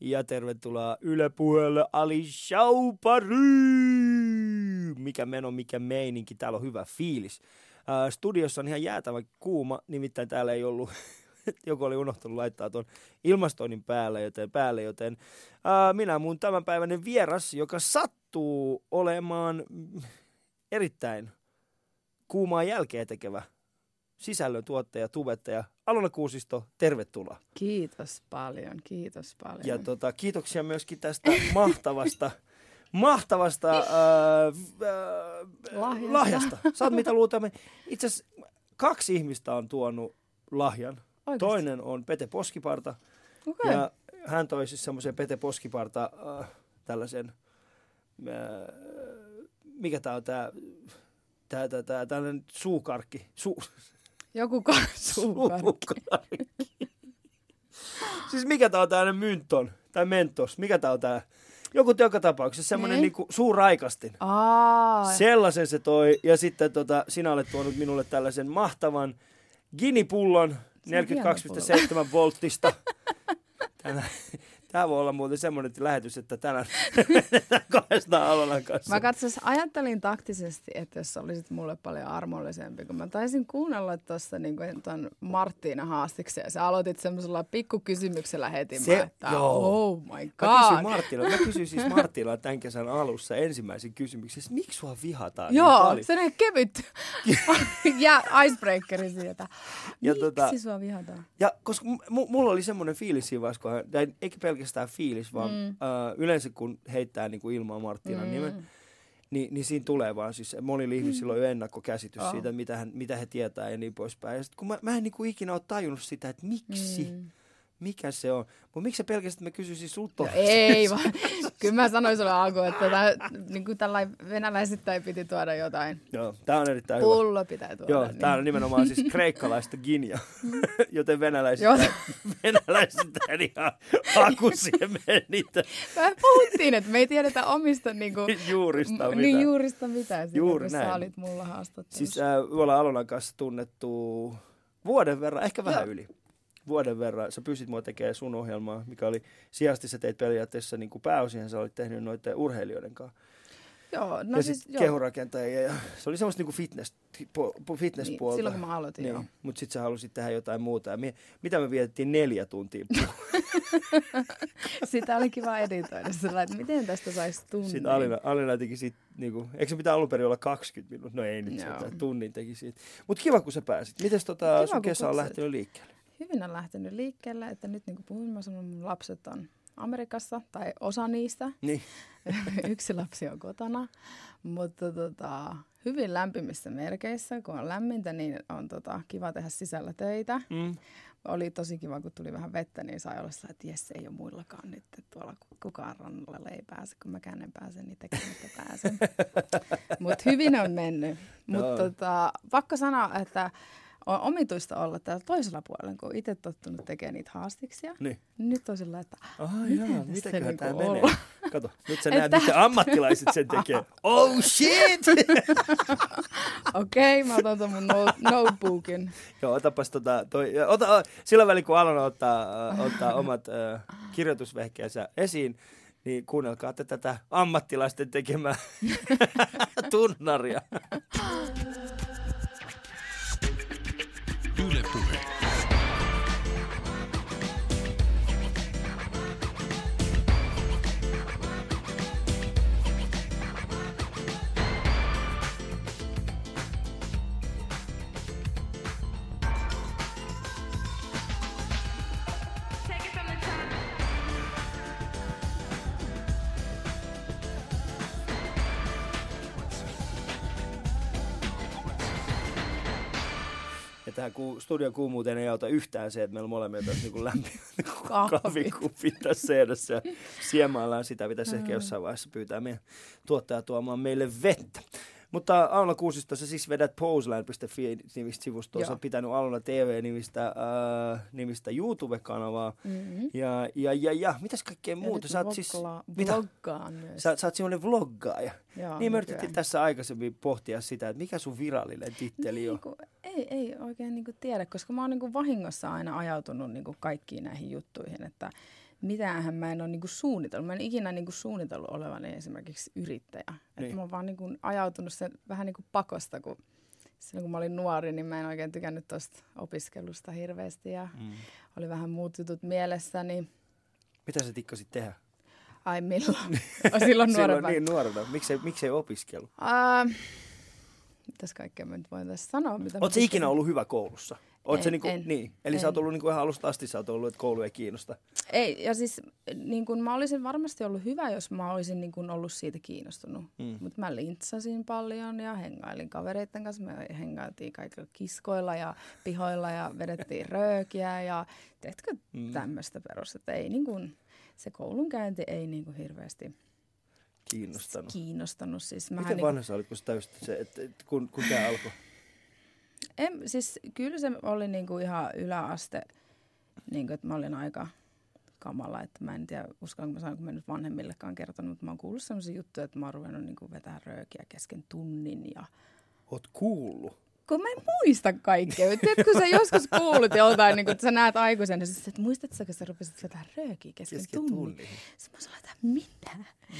Ja tervetuloa Yle Puheelle Ali Shaupari! Mikä meno, mikä meininki, täällä on hyvä fiilis. Äh, studiossa on ihan jäätävä kuuma, nimittäin täällä ei ollut, joku oli unohtanut laittaa tuon ilmastoinnin päälle, joten, päälle, joten äh, minä mun tämänpäiväinen vieras, joka sattuu olemaan erittäin kuumaa jälkeä tekevä sisällön tuottaja, tubettaja Alona Kuusisto, tervetuloa. Kiitos paljon, kiitos paljon. Ja tota, kiitoksia myöskin tästä mahtavasta, mahtavasta ää, ää, Lahjasta. lahjasta. Saat mitä luultamme. Itse asiassa kaksi ihmistä on tuonut lahjan. Oikeasti? Toinen on Pete Poskiparta. Okei. Ja hän toi siis semmoisen Pete Poskiparta äh, tällaisen, äh, mikä tää on tää, tää, tää, tää tällainen suukarkki. Su, Joku suukarkki. siis mikä tää on tällainen mynton tai mentos? Mikä tää on tää? Joku joka tapauksessa semmoinen Niin. niinku suuraikastin. Aa, Sellaisen se toi. Ja sitten tota, sinä olet tuonut minulle tällaisen mahtavan ginipullon Se on 42,7 volttista. Tänään, tämä voi olla muuten semmoinen lähetys, että tänään mennään kahdestaan Alonan kanssa. Mä katsos, ajattelin taktisesti, että jos olisit mulle paljon armollisempi, kun mä taisin kuunnella tuossa niin tuon Marttiina haastiksen ja sä aloitit semmoisella pikkukysymyksellä heti, Se- mä, että joo. oh my Mä kysyin, god. Mä kysyin siis Marttila tämän kesän alussa ensimmäisen kysymyksen, että miksi sua vihataan niin Joo, paljon? se on kevyt ja icebreakeri sieltä. Ja Miksi tota- sua vihataan? Ja koska m- mulla oli semmoinen fiilis siinä vaiheessa, kun hän, eikä pelkästään fiilis, vaan mm. äh, yleensä kun heittää niin kuin ilmaa Marttinan mm. nimen, niin, niin siinä tulee vaan siis, monilla ihmisillä on jo ennakkokäsitys Oh. siitä, mitä, hän, mitä he tietää ja niin poispäin. Ja sit kun mä, mä en niin kuin ikinä ole tajunnut sitä, että miksi, mm. Mikä se on. Mutta miksi se pelkästään, mä kysyisin sulta No ei vaan. Kyllä mä sanoin sulle alkuun, että tää, niin kuin tällainen venäläisittäin piti tuoda jotain. Joo, tää on erittäin hyvä. Pullo pitää tuoda. Joo, niin. tää on nimenomaan siis kreikkalaista ginia, joten venäläiset, Joo. venäläiset ihan hakusiemenitä Me puhuttiin, että me ei tiedetä omista niinku, juurista m- mitään. niin juurista mitään. Juuri näin. Sä olit mulla haastattelussa. Siis äh, me ollaan Alonan kanssa tunnettu vuoden verran, ehkä vähän Joo. yli. Vuoden verran. Sä pystyt mua tekemään sun ohjelmaa, mikä oli, sijasti sä teit periaatteessa niin kuin pääosin, sä olit tehnyt noiden urheilijoiden kanssa. joo, No no ja siis joo. kehorakentajia. Ja se oli semmoista niin kuin fitness, po, po, Niin, fitnesspuolta. silloin kun mä aloitin, joo. Mutta sitten sä halusit tehdä jotain muuta. Ja me, mitä me vietettiin neljä tuntia? Sitä oli kiva editoida sillä, että miten tästä saisi tunnin. Sitten Alina, Alina teki siitä, niinku, eikö se pitää alun perin olla 20 minuuttia? No ei nyt Joo. sitä, tunnin teki siitä. Mutta kiva, kun sä pääsit. Miten tota, Kiva, sun kesä on lähtenyt liikkeelle? Hyvin on lähtenyt liikkeelle, että nyt niin kuin puhuin, mä sanoin, mun lapset on Amerikassa, tai osa niistä. Niin. Yksi lapsi on kotona, mutta tota, hyvin lämpimissä merkeissä. Kun on lämmintä, niin on tota, kiva tehdä sisällä töitä. Mm. Oli tosi kiva, kun tuli vähän vettä, niin sai olla sillä, että jes, ei ole muillakaan nyt. Että tuolla ku- kukaan rannalle ei pääse, kun mäkään en pääse, niin tekemättä pääsen. Mutta hyvin on mennyt. Mutta Joo. tota, pakko sanoa, että on omituista olla täällä toisella puolella, kun itse tottunut tekemään niitä haastiksia. Niin. Nyt on sillä, että Miten jaa, mitäköhän niinku tää olla? menee? Kato, nyt sä näet, miten ammattilaiset sen tekee. Oh shit! okei, okay, mä otan mun note- notebookin. Joo, otapas tota, toi, ota, sillä välin kun Alona ottaa, äh, ottaa omat äh, kirjoitusvehkeensä esiin, niin kuunnelkaa te tätä ammattilaisten tekemää tunnaria. Ku, studion kuumuuteen ei auta yhtään se, että meillä molemmilla tässä niin lämmin Kahvi. kahvikuppi tässä seinässä. Ja siemaillaan sitä, pitäisi ehkä jossain vaiheessa pyytää meidän tuottaja tuomaan meille vettä. Mutta Aula Kuusisto, sä siis vedät poseland.fi nimistä sivustoa. Sä Joo. oot pitänyt Aluna TV-nimistä äh, nimistä YouTube-kanavaa. Mm-hmm. Ja, ja, ja, ja, mitäs kaikkea muuta? Sä oot siis, mitä? Myös. Sä, sä oot semmoinen vloggaaja. Joo, niin me yritettiin tässä aikaisemmin pohtia sitä, että mikä sun virallinen titteli on. Niin, kun, ei, ei oikein niin tiedä, koska mä oon niin vahingossa aina ajautunut niin kaikkiin näihin juttuihin, että mitäänhän mä en ole niinku suunnitellut. Mä en ikinä niinku suunnitellut olevani esimerkiksi yrittäjä. Niin. Niin. mä oon vaan niinku ajautunut sen vähän niinku pakosta, kun silloin kun mä olin nuori, niin mä en oikein tykännyt tuosta opiskelusta hirveästi ja Mm. oli vähän muut jutut mielessä, niin Mitä sä tikkasit tehdä? ai milloin? Silloin nuorempana. niin nuorena. Miksei, miksei opiskelu? Uh, mitäs kaikkea mä nyt voin tässä sanoa? Mitä Oletko ikinä ollut hyvä koulussa? Oot En, se niinku, en, niin. Eli en. sä oot ollut niinku ihan alusta asti, sä oot ollut, että koulu ei kiinnosta. Ei, ja siis niin kun mä olisin varmasti ollut hyvä, jos mä olisin niin kun ollut siitä kiinnostunut. Mm. Mutta mä lintsasin paljon ja hengailin kavereiden kanssa. Me hengailtiin kaikilla kiskoilla ja pihoilla ja vedettiin röökiä ja teetkö Mm. mm. tämmöistä perus. Että ei niin kun, se koulunkäynti ei niin kun hirveästi Kiinnostanut. kiinnostanut. Siis Miten niin vanha sä olit, kun, sä täysit se, että, että kun, kun tämä alkoi? En, siis kyllä se oli niinku ihan yläaste, niinku, että mä olin aika kamala, että mä en tiedä, uskallanko mä saanko mä nyt vanhemmillekaan kertonut, mutta mä oon kuullut sellaisia juttuja, että mä oon ruvennut niinku vetää röökiä kesken tunnin ja Oot kuullut. Kun mä en muista kaikkea. Tiedätkö, kun sä joskus kuulut joltain, niin kun että sä näet aikuisen, niin sä että muistatko, kun sä rupesit vetää röökiä kesken, Kesken tunnin? tunnin. Sitten mä sanoin, että mitä?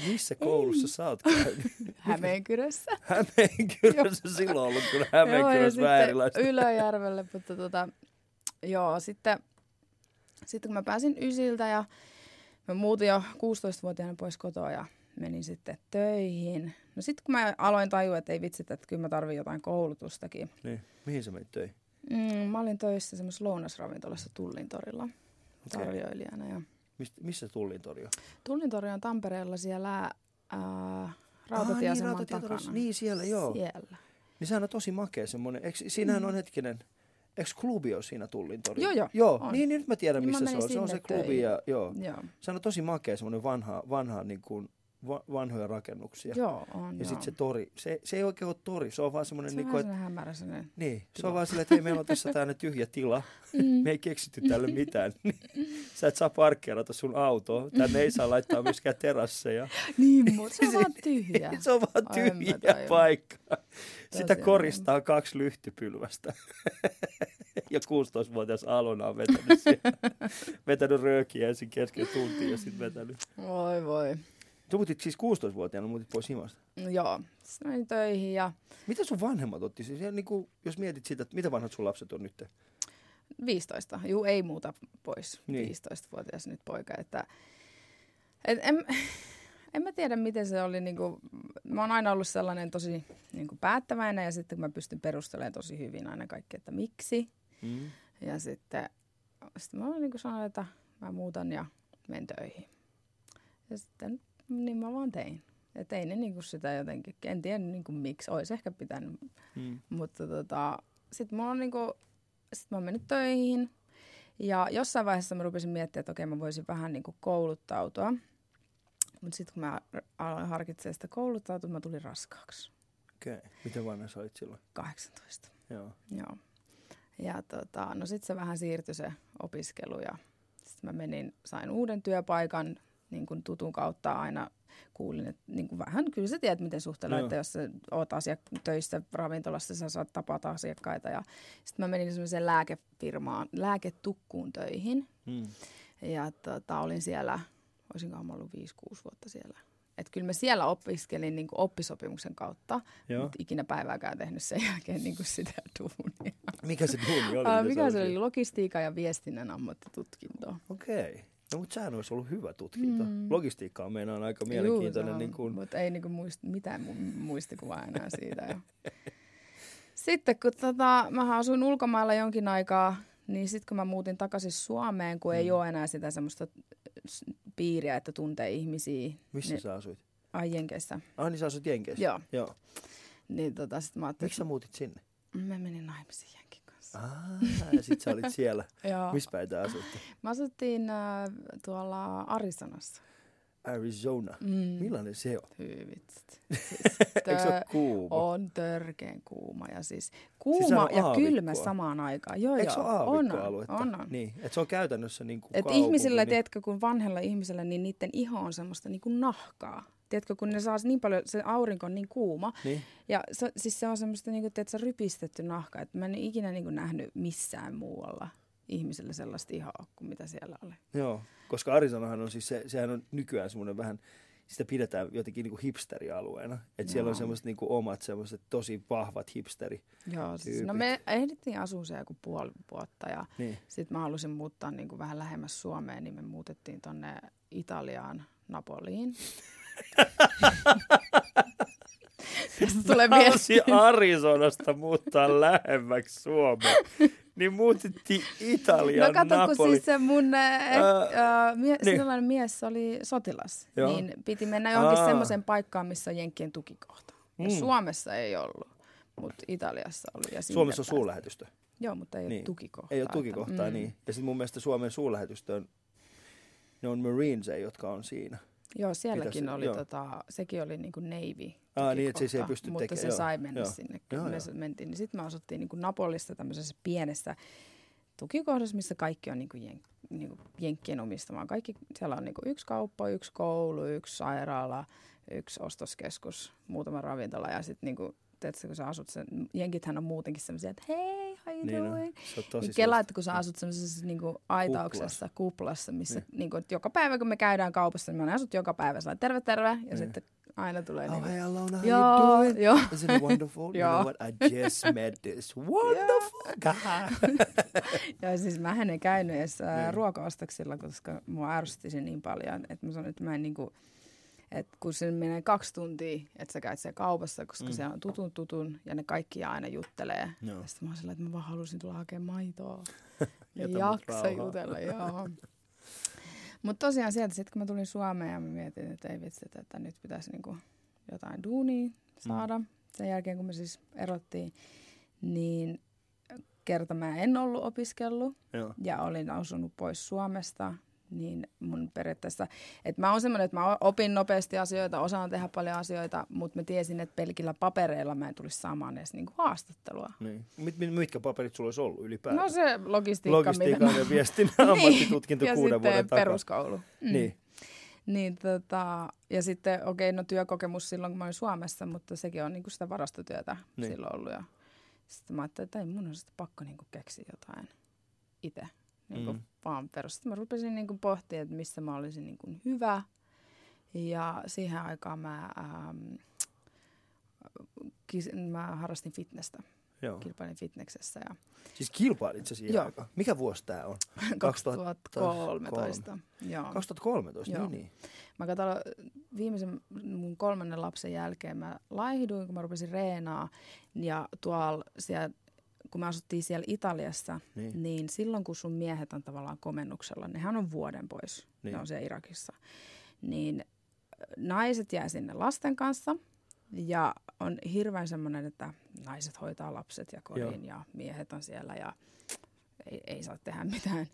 Missä koulussa sä oot käynyt? Hämeenkyrössä. Hämeenkyrössä silloin ollut, kun Hämeenkyrössä vähän erilaista. Ylöjärvelle, mutta tota, joo, sitten, sitten kun mä pääsin Ysiltä ja mä muutin jo 16-vuotiaana pois kotoa ja menin sitten töihin. No sitten kun mä aloin tajua, että ei vitsit, että kyllä mä tarvin jotain koulutustakin. Niin. Mihin sä menit töihin? Mm, mä olin töissä semmoisessa lounasravintolassa Tullintorilla Okei. tarjoilijana. Ja Mist, missä Tullin torjo? Tullintori on Tampereella siellä ää, Aa, rautatieaseman niin, takana. Niin, siellä, joo. Siellä. Niin sehän on tosi makea semmoinen. Eikö, siinähän on hetkinen, eikö klubi ole siinä Tullin torilla? Joo, joo, Joo, on. niin nyt mä tiedän Niin mä missä se on. Se on se klubi ja joo. Joo, Se on tosi makea semmoinen vanha, vanha niin kuin, va, vanhoja rakennuksia. joo on. Ja sitten se tori, se, se ei oikein ole tori, se on vaan semmoinen, Se niin on kuin, vähän että, sellainen hämärä niin, se tila. on vaan silleen, että hei, meillä on tässä tämmöinen tyhjä tila, me ei keksitty tälle mitään. Niin, Sä et saa parkkeerata sun autoa, tänne ei saa laittaa myöskään terasseja. Niin, mutta se on vaan tyhjä. Se on vaan tyhjä paikka. Sitä Tosiaan. koristaa kaksi lyhtypylvästä. ja 16-vuotias Alona on vetänyt, siellä, vetänyt röökiä ensin kesken tuntia ja sitten vetänyt. Voi voi. Muutit siis 16-vuotiaana, muutit pois himasta. No, joo, sitten menin töihin ja Mitä sun vanhemmat otti? Siis niin kuin, jos mietit sitä, että mitä vanhat sun lapset on nyt? 15. Juu, ei muuta pois. Niin. Niin. 15-vuotias nyt poika. Että, et en, en mä tiedä, miten se oli. Niinku, mä oon aina ollut sellainen tosi niinku, päättäväinen ja sitten kun mä pystyn perustelemaan tosi hyvin aina kaikki, että miksi. Mm. Ja sitten, sitten mä niinku sanoin, että mä muutan ja menen töihin. Ja sitten niin mä vaan tein. Ja tein ne niinku sitä jotenkin. En tiedä niinku miksi. Olisi ehkä pitänyt. Mm. Mutta tota, sitten mulla on niinku, sit mä oon mennyt töihin. Ja jossain vaiheessa mä rupesin miettimään, että okei mä voisin vähän niinku kouluttautua. Mutta sitten kun mä aloin harkitsemaan sitä kouluttautua, mä tulin raskaaksi. Okei. Okay. Miten vanha sä olit silloin? 18. Joo. Joo. Ja tota, no sitten se vähän siirtyi se opiskelu ja sitten mä menin, sain uuden työpaikan niin kuin tutun kautta aina kuulin, että niin kuin vähän, kyllä sä tiedät, miten suhtella, Joo. että jos sä oot asiak- töissä ravintolassa, sä saat tapata asiakkaita. Ja sitten mä menin semmoiseen lääkefirmaan, lääketukkuun töihin. Mm. Ja tota, olin siellä, olisinkohan mä ollut 5-6 vuotta siellä. Että kyllä mä siellä opiskelin niin kuin oppisopimuksen kautta, Joo. mutta ikinä päivääkään tehnyt sen jälkeen niin kuin sitä duunia. Mikä se duuni oli? Mikä se oli? Logistiikan ja viestinnän ammattitutkinto. Okei. No mutta sehän olisi ollut hyvä tutkinto. Mm. Logistiikka on meinaan aika mielenkiintoinen. se on, niin kuin, Mutta ei niinku muist, mitään mu- muistikuvaa enää siitä. Sitten kun tota, mä asuin ulkomailla jonkin aikaa, niin sitten kun mä muutin takaisin Suomeen, kun ei Mm. ole enää sitä semmoista s- piiriä, että tuntee ihmisiä. missä niin, sä asuit? Ai Jenkeissä. Ah, niin sä asut Jenkeissä? Joo. Joo. Niin tota, sit mä ajattelin, Miksi sä muutit sinne? mä menin naimisiin. Ah, ja sit sä olit siellä. Missä päin te asutte? Mä asuttiin äh, tuolla Arizonassa. Arizona. Mm. Millainen se on? Hyvit. Siis Eikö se ole tö- kuuma? On törkeen kuuma ja siis sehän kuuma on ja kylmä samaan aikaan. Joo, Eikö se ole on, aavikkoaluetta? on, on. Niin, että se on käytännössä niin kuin Et kaupunki, ihmisillä, niin... tiedätkö, kun vanhella ihmisellä, niin niiden iho on semmoista niin kuin nahkaa. Tiedätkö, kun ne saa niin paljon, se aurinko on niin kuuma. Niin, Ja se, siis se on semmoista, niin kuin, tiedätkö, rypistetty nahka. Että mä en ikinä niin kuin, nähnyt missään muualla. ihmisille sellaista ihoa kuin mitä siellä oli. Joo, koska Arizonahan on siis, se, sehän on nykyään semmoinen vähän, sitä pidetään jotenkin niin kuin hipsterialueena. Että siellä on semmoiset niin kuin omat semmoiset tosi vahvat hipsteri. Joo, siis, no me ehdittiin asua siellä joku puoli vuotta ja Niin. sitten mä halusin muuttaa niin kuin vähän lähemmäs Suomeen, niin me muutettiin tonne Italiaan, Napoliin. Tästä tulee mieleen. Arizonasta muuttaa lähemmäksi Suomea. Niin muutittiin Italian No kato, kun Napoli. siis se mun äh, äh, mie- niin. mies oli sotilas, Joo. niin piti mennä johonkin Aa. semmoiseen paikkaan, missä on Jenkkien tukikohta. Mm. Suomessa ei ollut, mutta Italiassa oli. Ja Suomessa on suurlähetystö. Joo, mutta ei Niin. ole tukikohtaa. Ei ole tukikohtaa, että, niin. Ja sitten mun mielestä Suomen suurlähetystö on, ne on Marinesia, jotka on siinä. Joo, sielläkin Pitäisi- oli, joo. tota, sekin oli niinku Navy. Aa, niin, että se ei pysty Mutta tekemään, se joo, sai mennä joo. sinne. Joo, me joo. mentiin, niin sitten me asuttiin niinku Napolissa tämmöisessä pienessä tukikohdassa, missä kaikki on niinku jen, niinku jenkkien omistamaa. Kaikki, siellä on niinku yksi kauppa, yksi koulu, yksi sairaala, yksi ostoskeskus, muutama ravintola ja sitten niinku, tiedätkö, kun sä asut sen, jenkithän on muutenkin semmoisia, että hei, how you Niin doing? Tosi Niin Kela, että kun sä asut semmoisessa niinku aitauksessa, kuplassa, missä niinku, että joka päivä kun me käydään kaupassa, niin mä asut joka päivä sillä terve terve, ja Niin. sitten aina tulee Oh, niinku, hey Alona, how joo, you doing? joo. Isn't it wonderful? you know what? I just met this wonderful guy. Ja siis mä en käynyt edes Niin. niin. ruokaostoksilla, koska mua ärsytti se niin paljon, että mä sanoin, että mä en niinku, että kun se menee kaksi tuntia, että sä käyt siellä kaupassa, koska Mm. siellä on tutun tutun ja ne kaikki aina juttelee. Joo. Ja sitten mä oon sillä, että mä vaan halusin tulla hakemaan maitoa. ja jaksa jutella, joo. Mutta tosiaan sieltä sitten kun mä tulin Suomeen ja mä mietin, että ei vitsi, että nyt pitäisi niinku jotain duunia saada. Mm. Sen jälkeen kun me siis erottiin, niin kerta mä en ollut opiskellut Joo. ja olin asunut pois Suomesta, niin mun periaatteessa, että mä oon semmoinen, että mä opin nopeasti asioita, osaan tehdä paljon asioita, mutta mä tiesin, että pelkillä papereilla mä en tulisi saamaan edes niinku haastattelua. Niin. Mit, mit, mitkä paperit sulla olisi ollut ylipäätään? No se logistiikka, Logistiikan mitä ja viestinnän ammattitutkinto ja kuuden vuoden takaa. peruskoulu. Mm. Niin. Niin tota, ja sitten okei, no työkokemus silloin, kun mä olin Suomessa, mutta sekin on niinku sitä varastotyötä Niin. niin. silloin ollut. Ja sitten mä ajattelin, että ei mun on sitten pakko niinku keksiä jotain itse. Niinku Mm. mm. vaan perus. Sitten mä rupesin niinku pohtimaan, että missä mä olisin niinku hyvä. Ja siihen aikaan mä, ähm, kis, mä harrastin fitnessä, Joo. kilpailin fitneksessä ja Siis kilpailit sä siihen Joo. aikaan? Mikä vuosi tää on? 2013. Joo. 2013, Joo. niin niin. Mä katsoin viimeisen mun kolmannen lapsen jälkeen mä laihduin, kun mä rupesin reenaa. Ja tuolla siellä, kun me asuttiin siellä Italiassa, Niin. niin. silloin kun sun miehet on tavallaan komennuksella, nehän on vuoden pois, Niin. niin. ne on siellä Irakissa. Niin naiset jää sinne lasten kanssa ja on hirveän semmoinen, että naiset hoitaa lapset ja kodin Joo. ja miehet on siellä ja ei, ei saa tehdä mitään.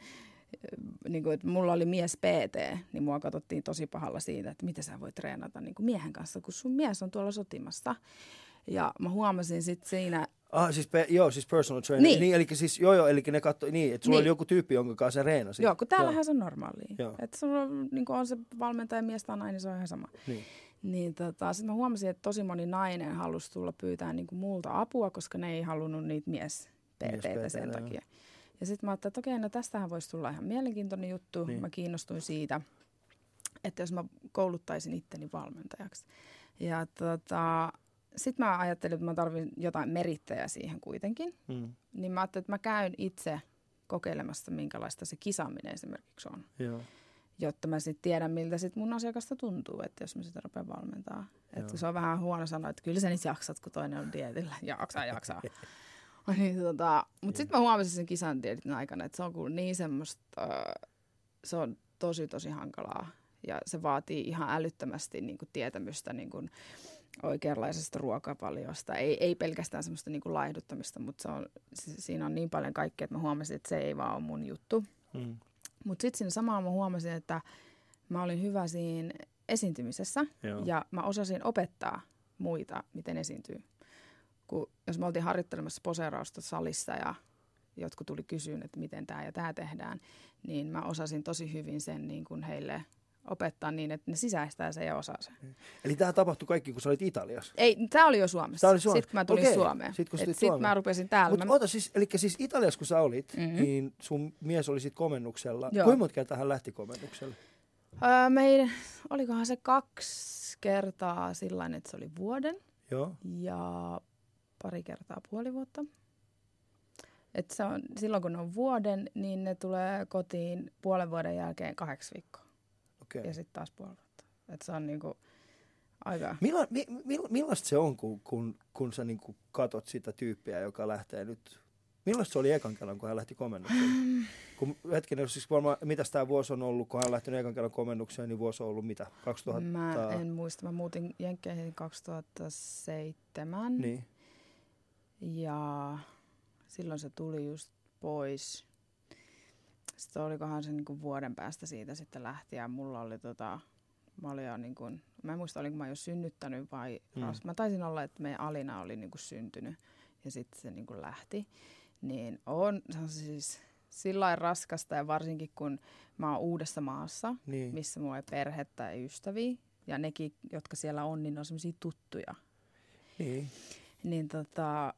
Niin kuin, että mulla oli mies PT, niin mua katsottiin tosi pahalla siitä, että miten sä voit treenata niin kuin miehen kanssa, kun sun mies on tuolla sotimassa. Ja mä huomasin sitten siinä, Ah, siis, pe- joo, siis personal trainer. Niin. Niin. eli siis, joo, joo, eli ne katsoi, niin, että sulla Niin. oli joku tyyppi, jonka kanssa sä reenasit. joo, kun täällähän se on normaalia. Joo. Että sulla on, niin on se valmentaja mies tai nainen, se on ihan sama. Niin. Niin tota, sitten mä huomasin, että tosi moni nainen halusi tulla pyytää niin kuin multa apua, koska ne ei halunnut niitä mies PTtä sen joo. takia. Ja sitten mä ajattelin, että okei, no tästähän voisi tulla ihan mielenkiintoinen juttu. Niin. Mä kiinnostuin siitä, että jos mä kouluttaisin itteni valmentajaksi. Ja tota, sitten mä ajattelin, että mä tarvin jotain merittäjää siihen kuitenkin. Mm. Niin mä ajattelin, että mä käyn itse kokeilemassa, minkälaista se kisaaminen esimerkiksi on. Joo. Jotta mä sitten tiedän, miltä sit mun asiakasta tuntuu, että jos mä sitä rupean valmentaa. Että se on vähän huono sanoa, että kyllä sä nyt jaksat, kun toinen on dietillä. Jaksaa, jaksaa. niin, tota, Mutta sitten mä huomasin sen kisan dietin aikana, että se on kyllä niin semmoista, äh, se on tosi tosi hankalaa. Ja se vaatii ihan älyttömästi niin kuin tietämystä niin kuin oikeanlaisesta ruokavaliosta. Ei, ei pelkästään semmoista niin kuin laihduttamista, mutta se on, si- siinä on niin paljon kaikkea, että mä huomasin, että se ei vaan ole mun juttu. Mm. Mutta sitten siinä samalla mä huomasin, että mä olin hyvä siinä esiintymisessä Joo. ja mä osasin opettaa muita, miten esiintyy. Kun, jos me oltiin harjoittelemassa poseerausta salissa ja jotkut tuli kysyyn, että miten tämä ja tämä tehdään, niin mä osasin tosi hyvin sen niin kuin heille opettaa niin, että ne sisäistää sen ja osaa sen. Eli tämä tapahtui kaikki, kun sä olit Italiassa. Ei, tämä oli jo Suomessa. Tää oli Suomessa. Sitten kun mä tulin Okei. Suomeen. Sit kun sä tulit Suomeen. mä rupesin täällä. Mutta Mä, oota siis, eli siis Italiassa kun sä olit, Mhm. mm-hmm. niin sun mies oli sit komennuksella. Joo. Kuinka monta kertaa hän lähti komennukselle? öö, meidän, olikohan se kaksi kertaa sillä että se oli vuoden Joo. ja pari kertaa puoli vuotta. Et se on, silloin kun ne on vuoden, niin ne tulee kotiin puolen vuoden jälkeen kahdeksi viikkoa Okei. ja Okay. sitten taas puoli vuotta. Et se on niinku aika... Milla, mi, mi, millaista se on, kun, kun, kun sä niinku katot sitä tyyppiä, joka lähtee nyt... Millaista se oli ekan kerran, kun hän lähti komennukseen? kun hetkinen, siis varmaan, mitäs tämä vuosi on ollut, kun hän on lähtenyt ekan kerran komennukseen, niin vuosi on ollut mitä? 2000? Mä en muista. Mä muutin Jenkkeihin 2007 Niin. ja silloin se tuli just pois. Sitten olikohan se niinku vuoden päästä siitä sitten lähti ja mulla oli tota, mä olin jo niinku, mä en muista olinko mä jo synnyttänyt vai, Mm. mm. mä taisin olla, että meidän Alina oli niinku syntynyt ja sitten se niinku lähti. Niin on, se on siis sillä raskasta ja varsinkin kun mä oon uudessa maassa, niin. missä mulla ei perhettä ei ystäviä. Ja nekin, jotka siellä on, niin ne on semmoisia tuttuja. niin. Niin tota,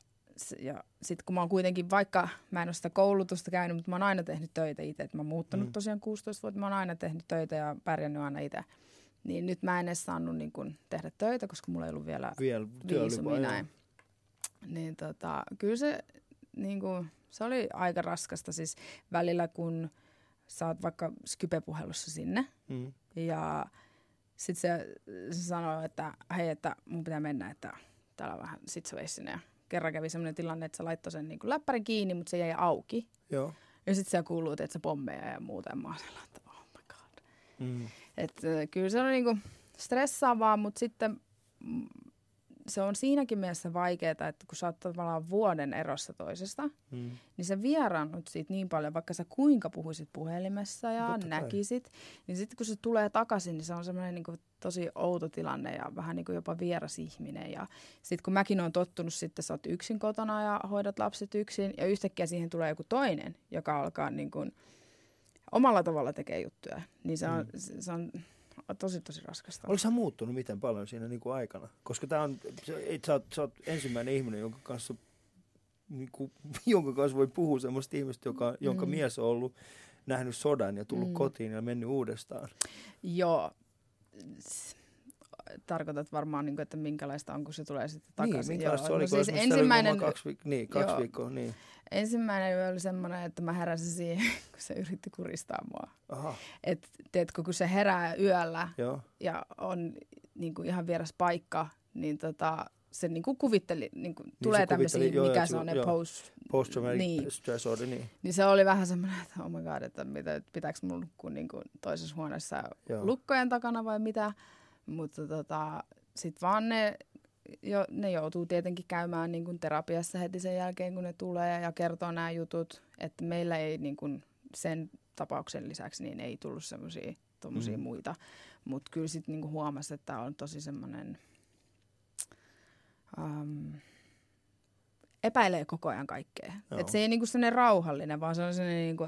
ja sitten kun mä oon kuitenkin, vaikka mä en ole sitä koulutusta käynyt, mutta mä oon aina tehnyt töitä itse. Että mä oon muuttanut Mm. tosiaan 16 vuotta, mä oon aina tehnyt töitä ja pärjännyt aina itse. Niin nyt mä en edes saanut niin kun, tehdä töitä, koska mulla ei ollut vielä Vielä viisumi näin. Niin tota, kyllä se, niin kuin, se oli aika raskasta siis välillä, kun sä oot vaikka Skype-puhelussa sinne Mm. ja sitten se, se sanoi, että hei, että mun pitää mennä, että täällä on vähän situation sinne. Ja kerran kävi sellainen tilanne, että se laittoi sen niin läppärin kiinni, mutta se jäi auki. Joo. Ja sitten siellä kuuluu, että se pommeja ja muuta. Ja mä oon että oh my god. Mm. Et, kyllä se on niinku stressaavaa, mutta sitten se on siinäkin mielessä vaikeaa, että kun sä oot tavallaan vuoden erossa toisesta, Mm. niin sä vieraannut siitä niin paljon, vaikka sä kuinka puhuisit puhelimessa ja Totta kai. näkisit, niin sitten kun se tulee takaisin, niin se on semmoinen niin tosi outo tilanne ja vähän niin kuin jopa vieras ihminen. Ja sitten kun mäkin olen tottunut, sitten sä oot yksin kotona ja hoidat lapset yksin ja yhtäkkiä siihen tulee joku toinen, joka alkaa niin kuin omalla tavalla tekee juttuja, niin se on, Mm. se, se on tosi tosi raskasta. Oliko sä muuttunut miten paljon siinä niin kuin aikana? Koska tää on, sä, et, sä, oot, sä oot ensimmäinen ihminen, jonka kanssa, niin kuin, jonka kanssa voi puhua semmoista ihmistä, joka, jonka Mm. mies on ollut nähnyt sodan ja tullut Mm. kotiin ja mennyt uudestaan. Joo. Tarkoitat varmaan, niin kuin, että minkälaista on, kun se tulee sitten takaisin. Niin, minkälaista se Joo. oli, No siis ensimmäinen, kaksi, viik- niin, kaksi joo. viikkoa, niin. ensimmäinen yö oli semmoinen, että mä heräsin siihen, kun se yritti kuristaa mua. Aha, Et, tiedätkö, kun se herää yöllä joo. ja on niin kuin ihan vieras paikka, niin tota, se niin kuin kuvitteli, niin kuin tulee se tämmöisiä, joo, mikä se on ne joo. post, Post-traumatic Niin. stress order, niin. niin se oli vähän semmoinen, että oh my god, että mitä, pitääkö mun nukkua niin kuin toisessa huoneessa Joo. lukkojen takana vai mitä. Mutta tota, sitten vaan ne, jo, ne joutuu tietenkin käymään niin kuin terapiassa heti sen jälkeen, kun ne tulee ja kertoo nämä jutut. Että meillä ei niin kuin sen tapauksen lisäksi niin ei tullut semmoisia Mm. muita. Mutta kyllä sitten niin huomasi, että on tosi semmoinen... Um, epäilee koko ajan kaikkea. Joo. Et se ei niinku sellainen rauhallinen, vaan se on sellainen niinku,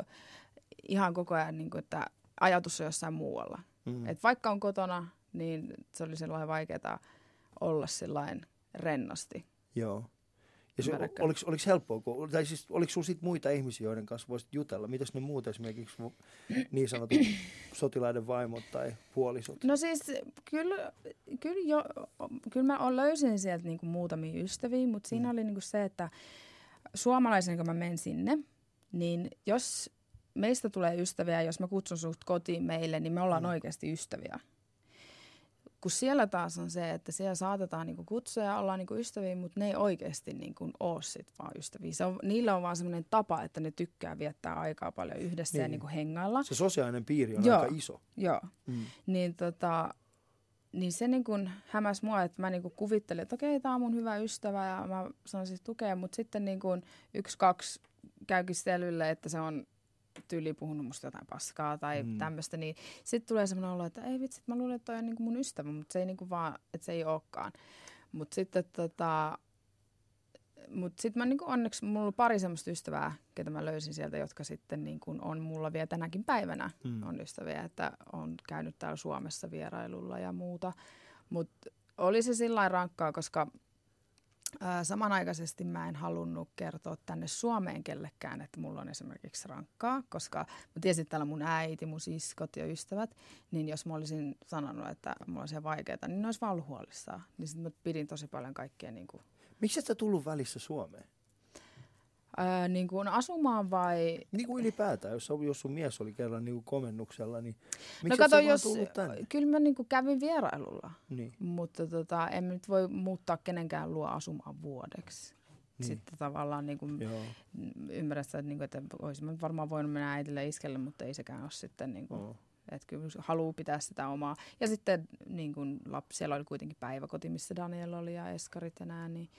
ihan koko ajan, niinku, että ajatus on jossain muualla. Mm. Et vaikka on kotona, niin se oli sellainen vaikeaa olla sellainen rennosti. Joo. Ja se, oliko, oliko helppoa, kun, tai siis oliko sinulla sit muita ihmisiä, joiden kanssa voisit jutella? Mitäs ne muut esimerkiksi niin sanotut sotilaiden vaimot tai puolisot? No siis kyllä, kyllä, jo, kyllä mä löysin sieltä niinku muutamia ystäviä, mutta siinä Mm. oli niinku se, että suomalaisena kun mä menen sinne, niin jos meistä tulee ystäviä, jos mä kutsun sut kotiin meille, niin me ollaan mm. oikeasti ystäviä. Kun siellä taas on se, että siellä saatetaan niinku kutsua ja ollaan niinku ystäviä, mutta ne ei oikeasti niinku ole sit vaan ystäviä. Se on, niillä on vaan semmoinen tapa, että ne tykkää viettää aikaa paljon yhdessä niin. ja Niin. niinku hengailla. Se sosiaalinen piiri on Joo. aika iso. Joo. Mm. Niin, tota, niin se niin kun hämäs mua, että mä niin kun kuvittelin, että okei, tämä on mun hyvä ystävä ja mä saan siis tukea, mutta sitten niin kun yksi, kaksi käykin selylle, että se on tyyli puhunut musta jotain paskaa tai Mm. mm. tämmöistä, niin sitten tulee semmoinen olo, että ei vitsi, mä luulen, että toi on niin mun ystävä, mutta se ei niin vaan, että se ei olekaan. Mutta sitten tota, mutta sitten mä niinku onneksi, mulla oli pari semmoista ystävää, ketä mä löysin sieltä, jotka sitten niinku on mulla vielä tänäkin päivänä Mm. on ystäviä, että on käynyt täällä Suomessa vierailulla ja muuta. Mutta oli se sillä rankkaa, koska samanaikaisesti mä en halunnut kertoa tänne Suomeen kellekään, että mulla on esimerkiksi rankkaa, koska mä tiesin, että täällä mun äiti, mun siskot ja ystävät, niin jos mä olisin sanonut, että mulla on se vaikeaa, niin ne olisi vaan ollut huolissaan. Niin sitten mä pidin tosi paljon kaikkea niin kuin, Miksi et sä tullut välissä Suomeen? Ää, niin kuin asumaan vai... Niin kuin ylipäätään, jos, jos sun mies oli kerran niin kuin komennuksella, niin miksi no kato, jos, tullut tänne? kyllä mä niin kuin kävin vierailulla, Niin. mutta tota, en nyt voi muuttaa kenenkään luo asumaan vuodeksi. Niin. Sitten tavallaan niin kuin, ymmärrän sitä, että, niin kuin, että olisin varmaan voinut mennä äitille iskelle, mutta ei sekään ole sitten, niin kuin, Oo. että kyllä haluaa pitää sitä omaa. Ja sitten niin kuin lapsi, siellä oli kuitenkin päiväkoti, missä Daniel oli ja Eskarit ja nää, niin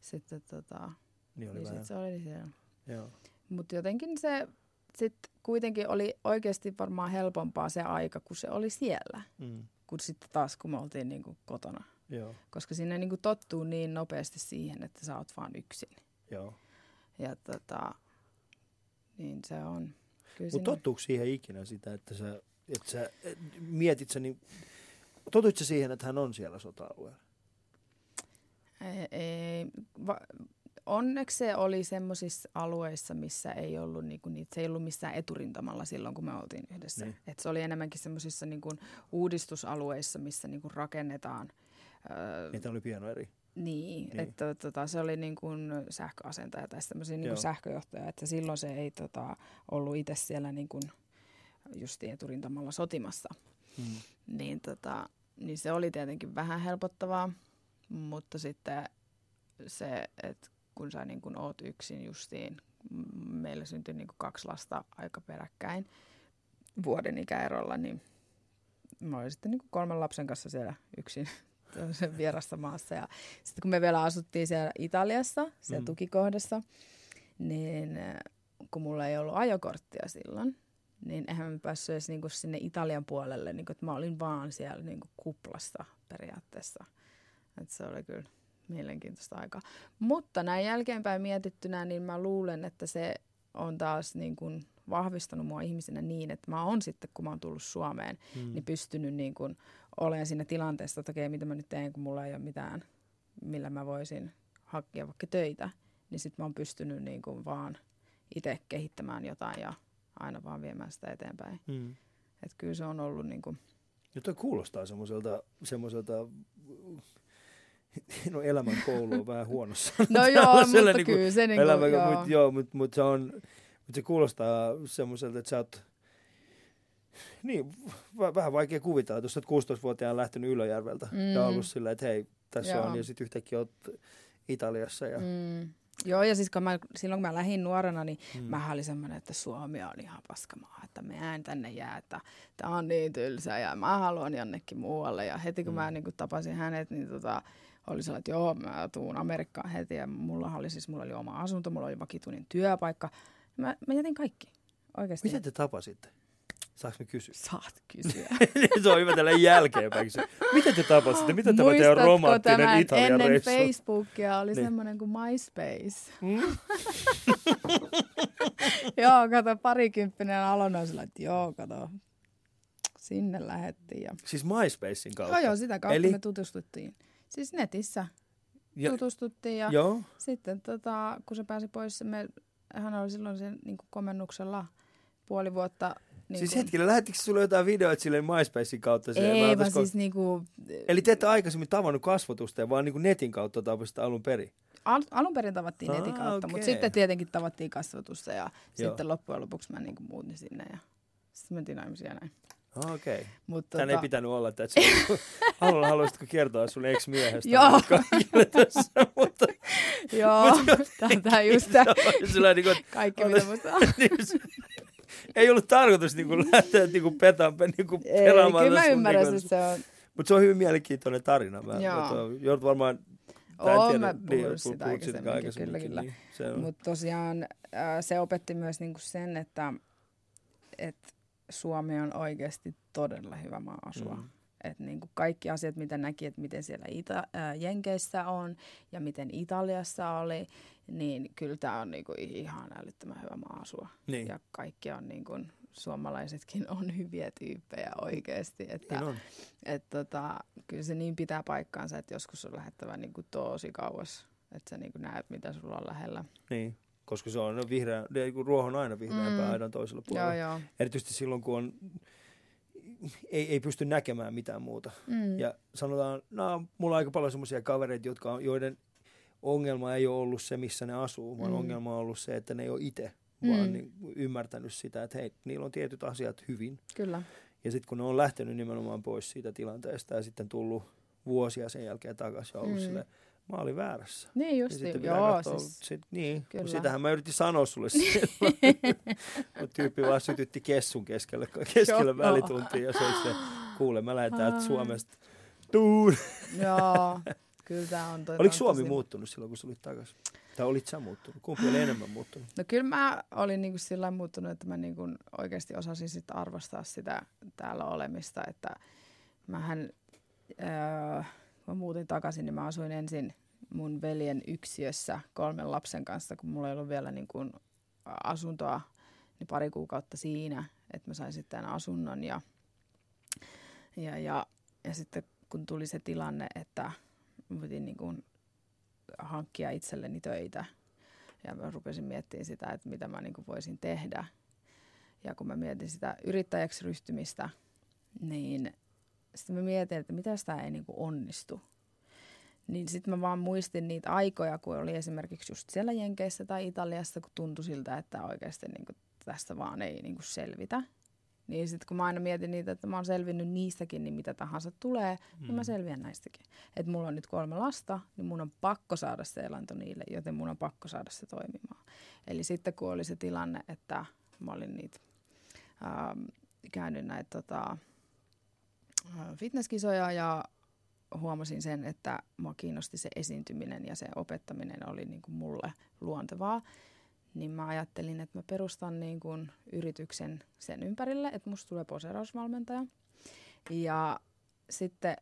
sitten tota, Niin oli niin vähän. sit se oli siellä. Joo. Mutta jotenkin se sitten kuitenkin oli oikeasti varmaan helpompaa se aika, kun se oli siellä, Mm. kuin sitten taas, kun me oltiin niin kuin kotona. Joo. Koska sinne niin kuin tottuu niin nopeasti siihen, että sä oot vaan yksin. Joo. Ja tota, niin se on. Mutta tottuuko siihen ikinä sitä, että sä, että sä et, mietit sä niin, totuit sä siihen, että hän on siellä sota-alueella? Ei, ei, va, onneksi se oli semmoisissa alueissa, missä ei ollut, niinku, niitä, se ei ollut missään eturintamalla silloin, kun me oltiin yhdessä. Niin. Et se oli enemmänkin semmoisissa niinku, uudistusalueissa, missä niinku, rakennetaan. Öö, Niitä oli pieno eri. niin, Niin. niin, että tota, se oli niin kuin sähköasentaja tai semmoisia niin kuin sähköjohtaja, että silloin se ei tota, ollut itse siellä niin kuin justiin eturintamalla sotimassa. Mm. Niin, tota, niin se oli tietenkin vähän helpottavaa, mutta sitten se, että kun sä niin kuin oot yksin justiin, meillä syntyi niin kuin kaksi lasta aika peräkkäin vuoden ikäerolla, niin mä olin sitten niin kuin kolmen lapsen kanssa siellä yksin tämmöisen vierassa maassa. Ja sitten kun me vielä asuttiin siellä Italiassa, siellä Mm. tukikohdassa, niin äh, kun mulla ei ollut ajokorttia silloin, niin eihän mä päässyt edes niinku sinne Italian puolelle, niinku, että mä olin vaan siellä niinku kuplassa periaatteessa. Et se oli kyllä mielenkiintoista aikaa. Mutta näin jälkeenpäin mietittynä, niin mä luulen, että se on taas niin kuin vahvistanut mua ihmisenä niin, että mä oon sitten, kun mä oon tullut Suomeen, Mm. niin pystynyt niin kuin olemaan siinä tilanteessa, että okei, mitä mä nyt teen, kun mulla ei ole mitään, millä mä voisin hakea vaikka töitä, niin sitten mä oon pystynyt niin kuin vaan itse kehittämään jotain ja aina vaan viemään sitä eteenpäin. Mm. Että kyllä se on ollut niin kuin, Ja toi kuulostaa semmoiselta, semmoiselta no elämän koulu on vähän huonossa. no joo, mutta niinku kyllä se niin elämä, kuin, joo. Mut, joo, mutta mut se on, mut se kuulostaa semmoiselta, että sä oot, niin, v- vähän vaikea kuvitella, että jos sä oot 16-vuotiaana lähtenyt Ylöjärveltä mm. ja ollut sillä, että hei, tässä Joo. on, ja sitten yhtäkkiä oot Italiassa. Ja, Mm. Joo, ja siis kun mä, silloin kun mä lähdin nuorena, niin Mm. mä olin semmoinen, että Suomi on ihan paskamaa, että mä en tänne jää, että tää on niin tylsä ja mä haluan jonnekin muualle. Ja heti kun mm. mä niin kun tapasin hänet, niin tota, oli sellainen, että joo, mä tuun Amerikkaan heti. Ja mulla oli siis, mulla oli oma asunto, mulla oli vakituinen työpaikka. Mä, mä jätin kaikki, oikeasti. Miten te tapasitte? Saanko me kysyä? Saat kysyä. se on hyvä tällä jälkeenpäin. kysyä. Miten te tapasitte? Miten tämä teidän romanttinen tämän Italian ennen reissu? Facebookia oli Niin. niin. semmoinen kuin MySpace. Mm? joo, kato, parikymppinen Alona on sillä, että joo, kato, sinne lähettiin. Ja... Siis MySpacein kautta? Joo, joo, sitä kautta Eli... me tutustuttiin. Siis netissä Ja, tutustuttiin ja joo. sitten tota, kun se pääsi pois, me, hän oli silloin sen niin komennuksella puoli vuotta. Niin Siis kuin, hetkellä, lähettikö sulle jotain videoita silleen MySpacein kautta? ei, vaan olisiko- siis niin kuin, Eli te ette aikaisemmin tavannut kasvotusta, vaan niin kuin netin kautta tapasitte alun perin. al, alun perin tavattiin Aa, netin kautta, okei. mutta sitten tietenkin tavattiin kasvatusta ja Joo. sitten loppujen lopuksi mä niin kuin muutin sinne ja sitten mentiin naimisiin ja näin. Okei. Okay. Mut, Tän tota, ei pitänyt olla, että se haluan, haluaisitko kertoa sun ex-miehestä? Joo. Kaikille tässä, mutta Joo, tätä just tää, sillä niin kuin, kaikki mitä musta on. niin, ei ollut tarkoitus niin kuin lähteä niin kuin petaan, niin kuin Ei, pelaamaan. kyllä mä ymmärrän, niin että se on. Mutta se on hyvin mielenkiintoinen tarina. Mä, Joo. mä joudut varmaan... Oon tiedä, mä niin, puhunut puhut sitä siitä aikaisemminkin, kyllä, kyllä. Niin, Mutta tosiaan äh, se opetti myös niinku sen, että et Suomi on oikeasti todella hyvä maa asua. Mm. Että niin kuin kaikki asiat, mitä näki, että miten siellä Ita- ää, Jenkeissä on ja miten Italiassa oli, niin kyllä tämä on niin kuin ihan älyttömän hyvä maa asua. Niin. Ja kaikki on niin kuin, suomalaisetkin on hyviä tyyppejä oikeasti. Että, Niin et tota, kyllä se niin pitää paikkaansa, että joskus on lähettävä niin kuin tosi kauas, että sä niin kuin näet, mitä sulla on lähellä. Niin. Koska se on vihreä, ruoho on aina vihreämpää Mm. aidan toisella puolella. Joo, joo. Erityisesti silloin, kun on, ei, ei pysty näkemään mitään muuta. Mm. Ja sanotaan, no, mulla on aika paljon semmoisia kavereita, jotka on, joiden ongelma ei ole ollut se, missä ne asuu, vaan Mm. ongelma on ollut se, että ne ei ole itse Mm. vaan niin, ymmärtänyt sitä, että hei, niillä on tietyt asiat hyvin. Kyllä. Ja sitten kun ne on lähtenyt nimenomaan pois siitä tilanteesta ja sitten tullut vuosia sen jälkeen takaisin ja ollut Mm. mm. silleen, mä olin väärässä. Niin just, pitää joo, katsoa, siis, sit, niin, kyllä. sitähän mä yritin sanoa sulle silloin. Kun tyyppi vaan sytytti kessun keskellä, keskellä Joo. välituntia ja se oli se, kuule, mä lähden täältä. Suomesta. Tuun. joo, kyllä tämä on toi Oliko tosi- Suomi muuttunut silloin, kun sä olit takaisin? Tai olit sä muuttunut? Kumpi oli enemmän muuttunut? No kyllä mä olin niinku sillä muuttunut, että mä niinku oikeasti osasin sit arvostaa sitä täällä olemista, että mähän, öö, mä muutin takaisin, niin mä asuin ensin mun veljen yksiössä kolmen lapsen kanssa, kun mulla ei ollut vielä niinku asuntoa, niin pari kuukautta siinä, että mä sain sitten asunnon ja, ja, ja, ja sitten kun tuli se tilanne, että mä piti niinku hankkia itselleni töitä, ja mä rupesin miettimään sitä, että mitä mä niin voisin tehdä. Ja kun mä mietin sitä yrittäjäksi ryhtymistä, niin sitten mä mietin, että mitä sitä ei niin onnistu. Niin sitten mä vaan muistin niitä aikoja, kun oli esimerkiksi just siellä Jenkeissä tai Italiassa, kun tuntui siltä, että oikeasti niin tästä vaan ei niin selvitä. Niin sitten kun mä aina mietin niitä, että mä oon selvinnyt niistäkin, niin mitä tahansa tulee, mm. niin mä selviän näistäkin. Että mulla on nyt kolme lasta, niin mun on pakko saada se elanto niille, joten mun on pakko saada se toimimaan. Eli sitten kun oli se tilanne, että mä olin niitä ähm, käynyt näitä tota, fitnesskisoja ja huomasin sen, että mua kiinnosti se esiintyminen ja se opettaminen oli niin kuin mulle luontevaa, niin mä ajattelin, että mä perustan niin kuin yrityksen sen ympärille, että musta tulee poseerausvalmentaja. Ja sitten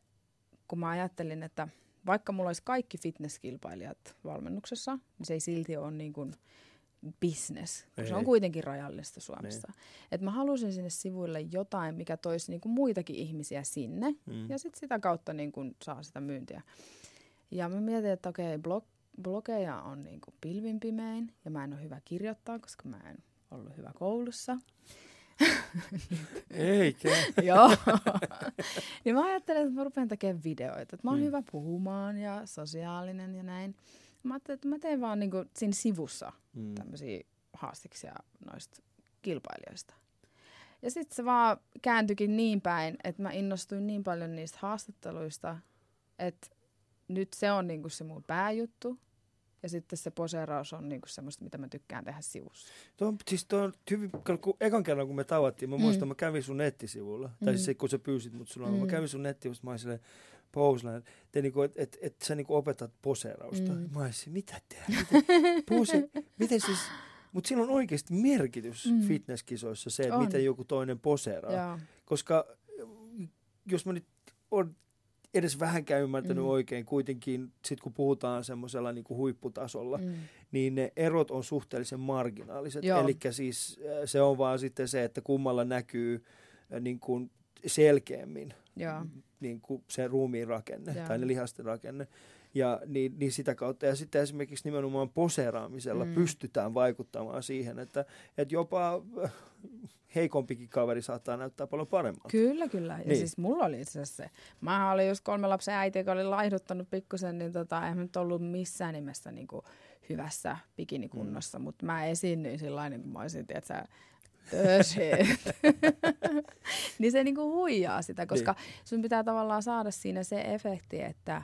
kun mä ajattelin, että vaikka mulla olisi kaikki fitnesskilpailijat valmennuksessa, niin se ei silti ole niin kuin business, kun se on Ei. kuitenkin rajallista Suomessa. Et mä halusin sinne sivuille jotain, mikä toisi niin kuin muitakin ihmisiä sinne, Mm. ja sitten sitä kautta niin kuin saa sitä myyntiä. Ja mä mietin, että okei, blog, blogeja on niin kuin pilvin pimein, ja mä en ole hyvä kirjoittaa, koska mä en ollut hyvä koulussa. Eikä. Joo. niin mä ajattelin, että mä rupean tekemään videoita. Että mä oon Mm. hyvä puhumaan ja sosiaalinen ja näin. Mä ajattelin, että mä teen vaan niinku siinä sivussa Mm. tämmöisiä haastiksia noista kilpailijoista. Ja sitten se vaan kääntyikin niin päin, että mä innostuin niin paljon niistä haastatteluista, että nyt se on niinku se mun pääjuttu. Ja sitten se poseeraus on niinku semmoista, mitä mä tykkään tehdä sivussa. Tuo on, siis tuo on hyvin, kun ekan kerran kun me tavattiin, mä Mm. muistan, mä kävin sun nettisivulla, mm. tai Mm. siis se, kun sä pyysit mut sulla, mm. Mm. mä kävin sun nettisivulla, mä olin silleen, Pouslan, että niinku, et, et, et sä niinku opetat poseerausta. Mm. Mä olisin, mitä tehdä? Pose, miten siis, mutta sillä on oikeasti merkitys mm. Fitnesskisoissa se, että On. miten joku toinen poseeraa. Joo. Koska jos mä nyt on edes vähänkään ymmärtänyt mm. Oikein, kuitenkin sit kun puhutaan semmoisella niinku huipputasolla, Mm. niin ne erot on suhteellisen marginaaliset. Eli siis äh, se on vaan sitten se, että kummalla näkyy äh, niin kuin selkeämmin Joo. niin kuin se ruumiin rakenne Joo. tai ne lihasten rakenne. Ja niin, niin sitä kautta, ja sitten esimerkiksi nimenomaan poseeraamisella mm. Pystytään vaikuttamaan siihen, että, että jopa heikompikin kaveri saattaa näyttää paljon paremmalta. Kyllä, kyllä. Ja Niin. siis mulla oli itse asiassa se. Mä olin just kolme lapsen äiti, joka oli laihduttanut pikkusen, niin tota, en nyt ollut missään nimessä niin kuin hyvässä bikinikunnossa, mm. mutta mä esiinnyin sillä lailla, niin kuin mä olisin, tiedätkö. niin se niin kuin huijaa sitä, koska niin. sun pitää tavallaan saada siinä se efekti, että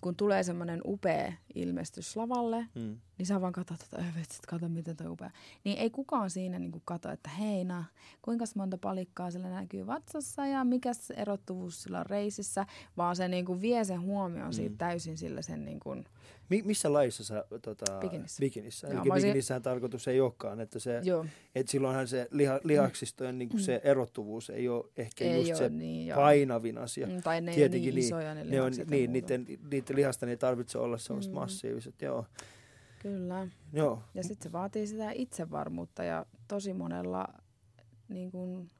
kun tulee semmoinen upea ilmestys lavalle, Mm. Niin sä vaan katsot, että "Ei vitsit, kato miten toi upea. Niin ei kukaan siinä niin kato, että hei na, kuinka monta palikkaa sillä näkyy vatsassa ja mikä erottuvuus sillä on reisissä, vaan se niin kuin vie sen huomioon siitä Mm. täysin sillä sen niin kuin, Mi- missä laissa sä tota, Bikinissä. bikinissä. Joo, Eli olisin- bikinissähän tarkoitus ei olekaan, että se, joo, et silloinhan se liha, lihaksistojen niin se erottuvuus ei ole ehkä Mm. ei just ole se niin joo. painavin asia. Mm, Tai ne ei ole niin niin. isoja ne, Ne on, niin, niiden, niiden lihasta ei tarvitse olla sellaiset Mm. massiiviset. Joo, Kyllä. joo. Ja sitten se vaatii sitä itsevarmuutta ja tosi monella niin kun,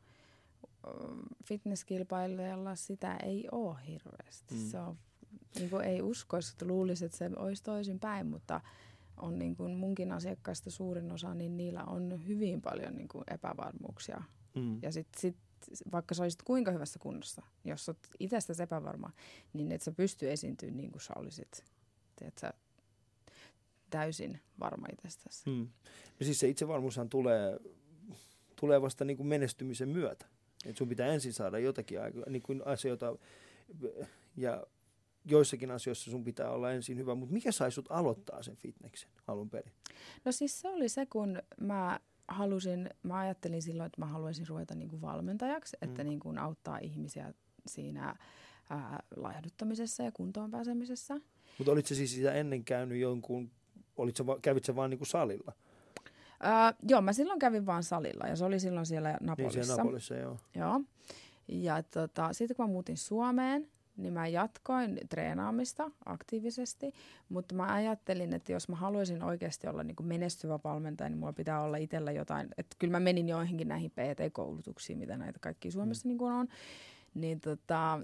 fitnesskilpailijalla sitä ei ole hirveästi. Mm. Se on, niin kun ei uskoisi, että luulisi, että se olisi toisin päin, mutta on niin kun munkin asiakkaista suurin osa, niin niillä on hyvin paljon niin kun epävarmuuksia. Mm. Ja sitten sit, vaikka sä olisit kuinka hyvässä kunnossa, jos sä oot itsestäsi epävarma, niin et sä pysty esiintyä niin kuin sä olisit. Sä täysin varma itsestäsi. Mm. No siis se itsevarmuushan tulee, tulee vasta niin kuin menestymisen myötä. Et sun pitää ensin saada jotakin aika, niin kuin asioita, ja joissakin asioissa sun pitää olla ensin hyvä. Mutta mikä sai sut aloittaa sen fitneksen alun perin? No siis se oli se, kun mä halusin, mä ajattelin silloin, että mä haluaisin ruveta niin kuin valmentajaksi, Mm. että niin kuin auttaa ihmisiä siinä ää, laihduttamisessa ja kuntoon pääsemisessä. Mutta olit se siis sitä ennen käynyt jonkun, olit sä, kävit sä vaan niin kuin salilla? Ää, joo, mä silloin kävin vaan salilla ja se oli silloin siellä Niin Napolissa. siellä Napolissa, joo. Joo. Ja tota, sitten kun mä muutin Suomeen, niin mä jatkoin treenaamista aktiivisesti, mutta mä ajattelin, että jos mä haluaisin oikeasti olla niin kuin menestyvä valmentaja, niin mulla pitää olla itsellä jotain, että kyllä mä menin joihinkin näihin PT-koulutuksiin, mitä näitä kaikki Suomessa niin kuin on, niin tota,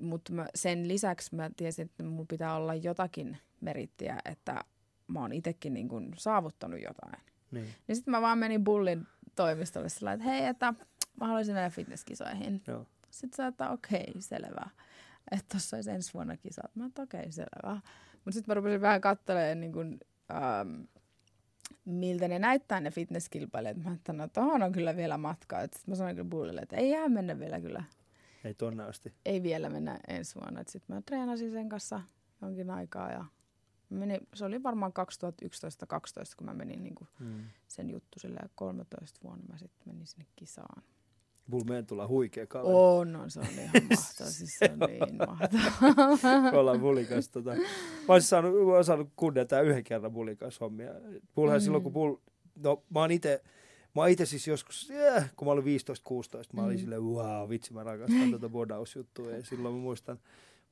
mutta sen lisäksi mä tiesin, että mulla pitää olla jotakin merittiä, että mä oon itsekin niin kuin saavuttanut jotain. Niin. Niin sitten mä vaan menin Bullin toimistolle sillä että hei, että mä haluaisin mennä fitnesskisoihin. Joo. Sitten sä, että okei, selvä. Että tossa olisi ensi vuonna kisat. Mä että okei, selvä. Mutta sitten mä rupesin vähän katselemaan, niin kun, ähm, miltä ne näyttää ne fitnesskilpailijat. Mä että no tohon on kyllä vielä matkaa. Sitten mä sanoin kyllä Bullille, että ei jää mennä vielä kyllä. Ei tonne asti. Ei vielä mennä ensi vuonna. Sitten mä treenasin sen kanssa jonkin aikaa ja menin, se oli varmaan 2011-2012, kun mä menin niin Mm. sen juttu silleen 13 vuonna mä sitten menin sinne kisaan. Bull meidän tulla huikea kaveri. On, on, se on ihan mahtava. Siis se on niin mahtava. Me ollaan Bullin kanssa. Tota, mä olisin saanut, mä olisin saanut kunnia yhden kerran Bullin kanssa hommia. Bullhan Mm. silloin, kun Bull, no mä oon ite, mä ite siis joskus, yeah, kun mä olin 15-16, mä olin Mm. silleen, wow, vitsi mä rakastan tätä bodausjuttua. Ja silloin mä muistan,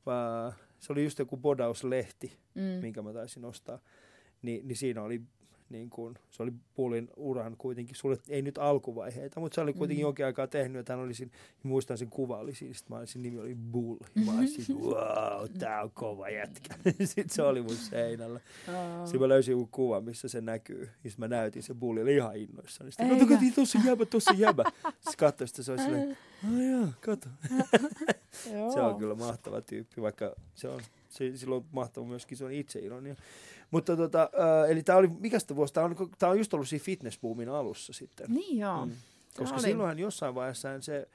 mä, se oli just joku bodauslehti, Mm. minkä mä taisin ostaa. Ni, niin siinä oli niin kuin, se oli Bullin uran kuitenkin, sulle ei nyt alkuvaiheita, mutta se oli kuitenkin Mm. jonkin aikaa tehnyt, että hän oli siinä, muistan sen kuva oli siinä, sit mä olisin, nimi oli Bull, ja mä olisin, wow, tää on kova jätkä. sitten se oli mun seinällä. Aa. Sitten mä löysin joku kuva, missä se näkyy, ja sitten mä näytin sen Bullille ihan innoissaan. Sitten Eikä. kato, kato, tuossa jäbä, tuossa jäbä. Sitten katsoi, sitten se oli silleen, ai joo, kato. Se on kyllä mahtava tyyppi, vaikka se on, se, silloin mahtava myöskin, se on itseironia. Mutta tota, äh, eli tämä oli, mikä sitä vuosi, tämä on, tää on just ollut siinä fitnessboomin alussa sitten. Niin joo. Mm. Se Koska oli. silloinhan jossain vaiheessa se,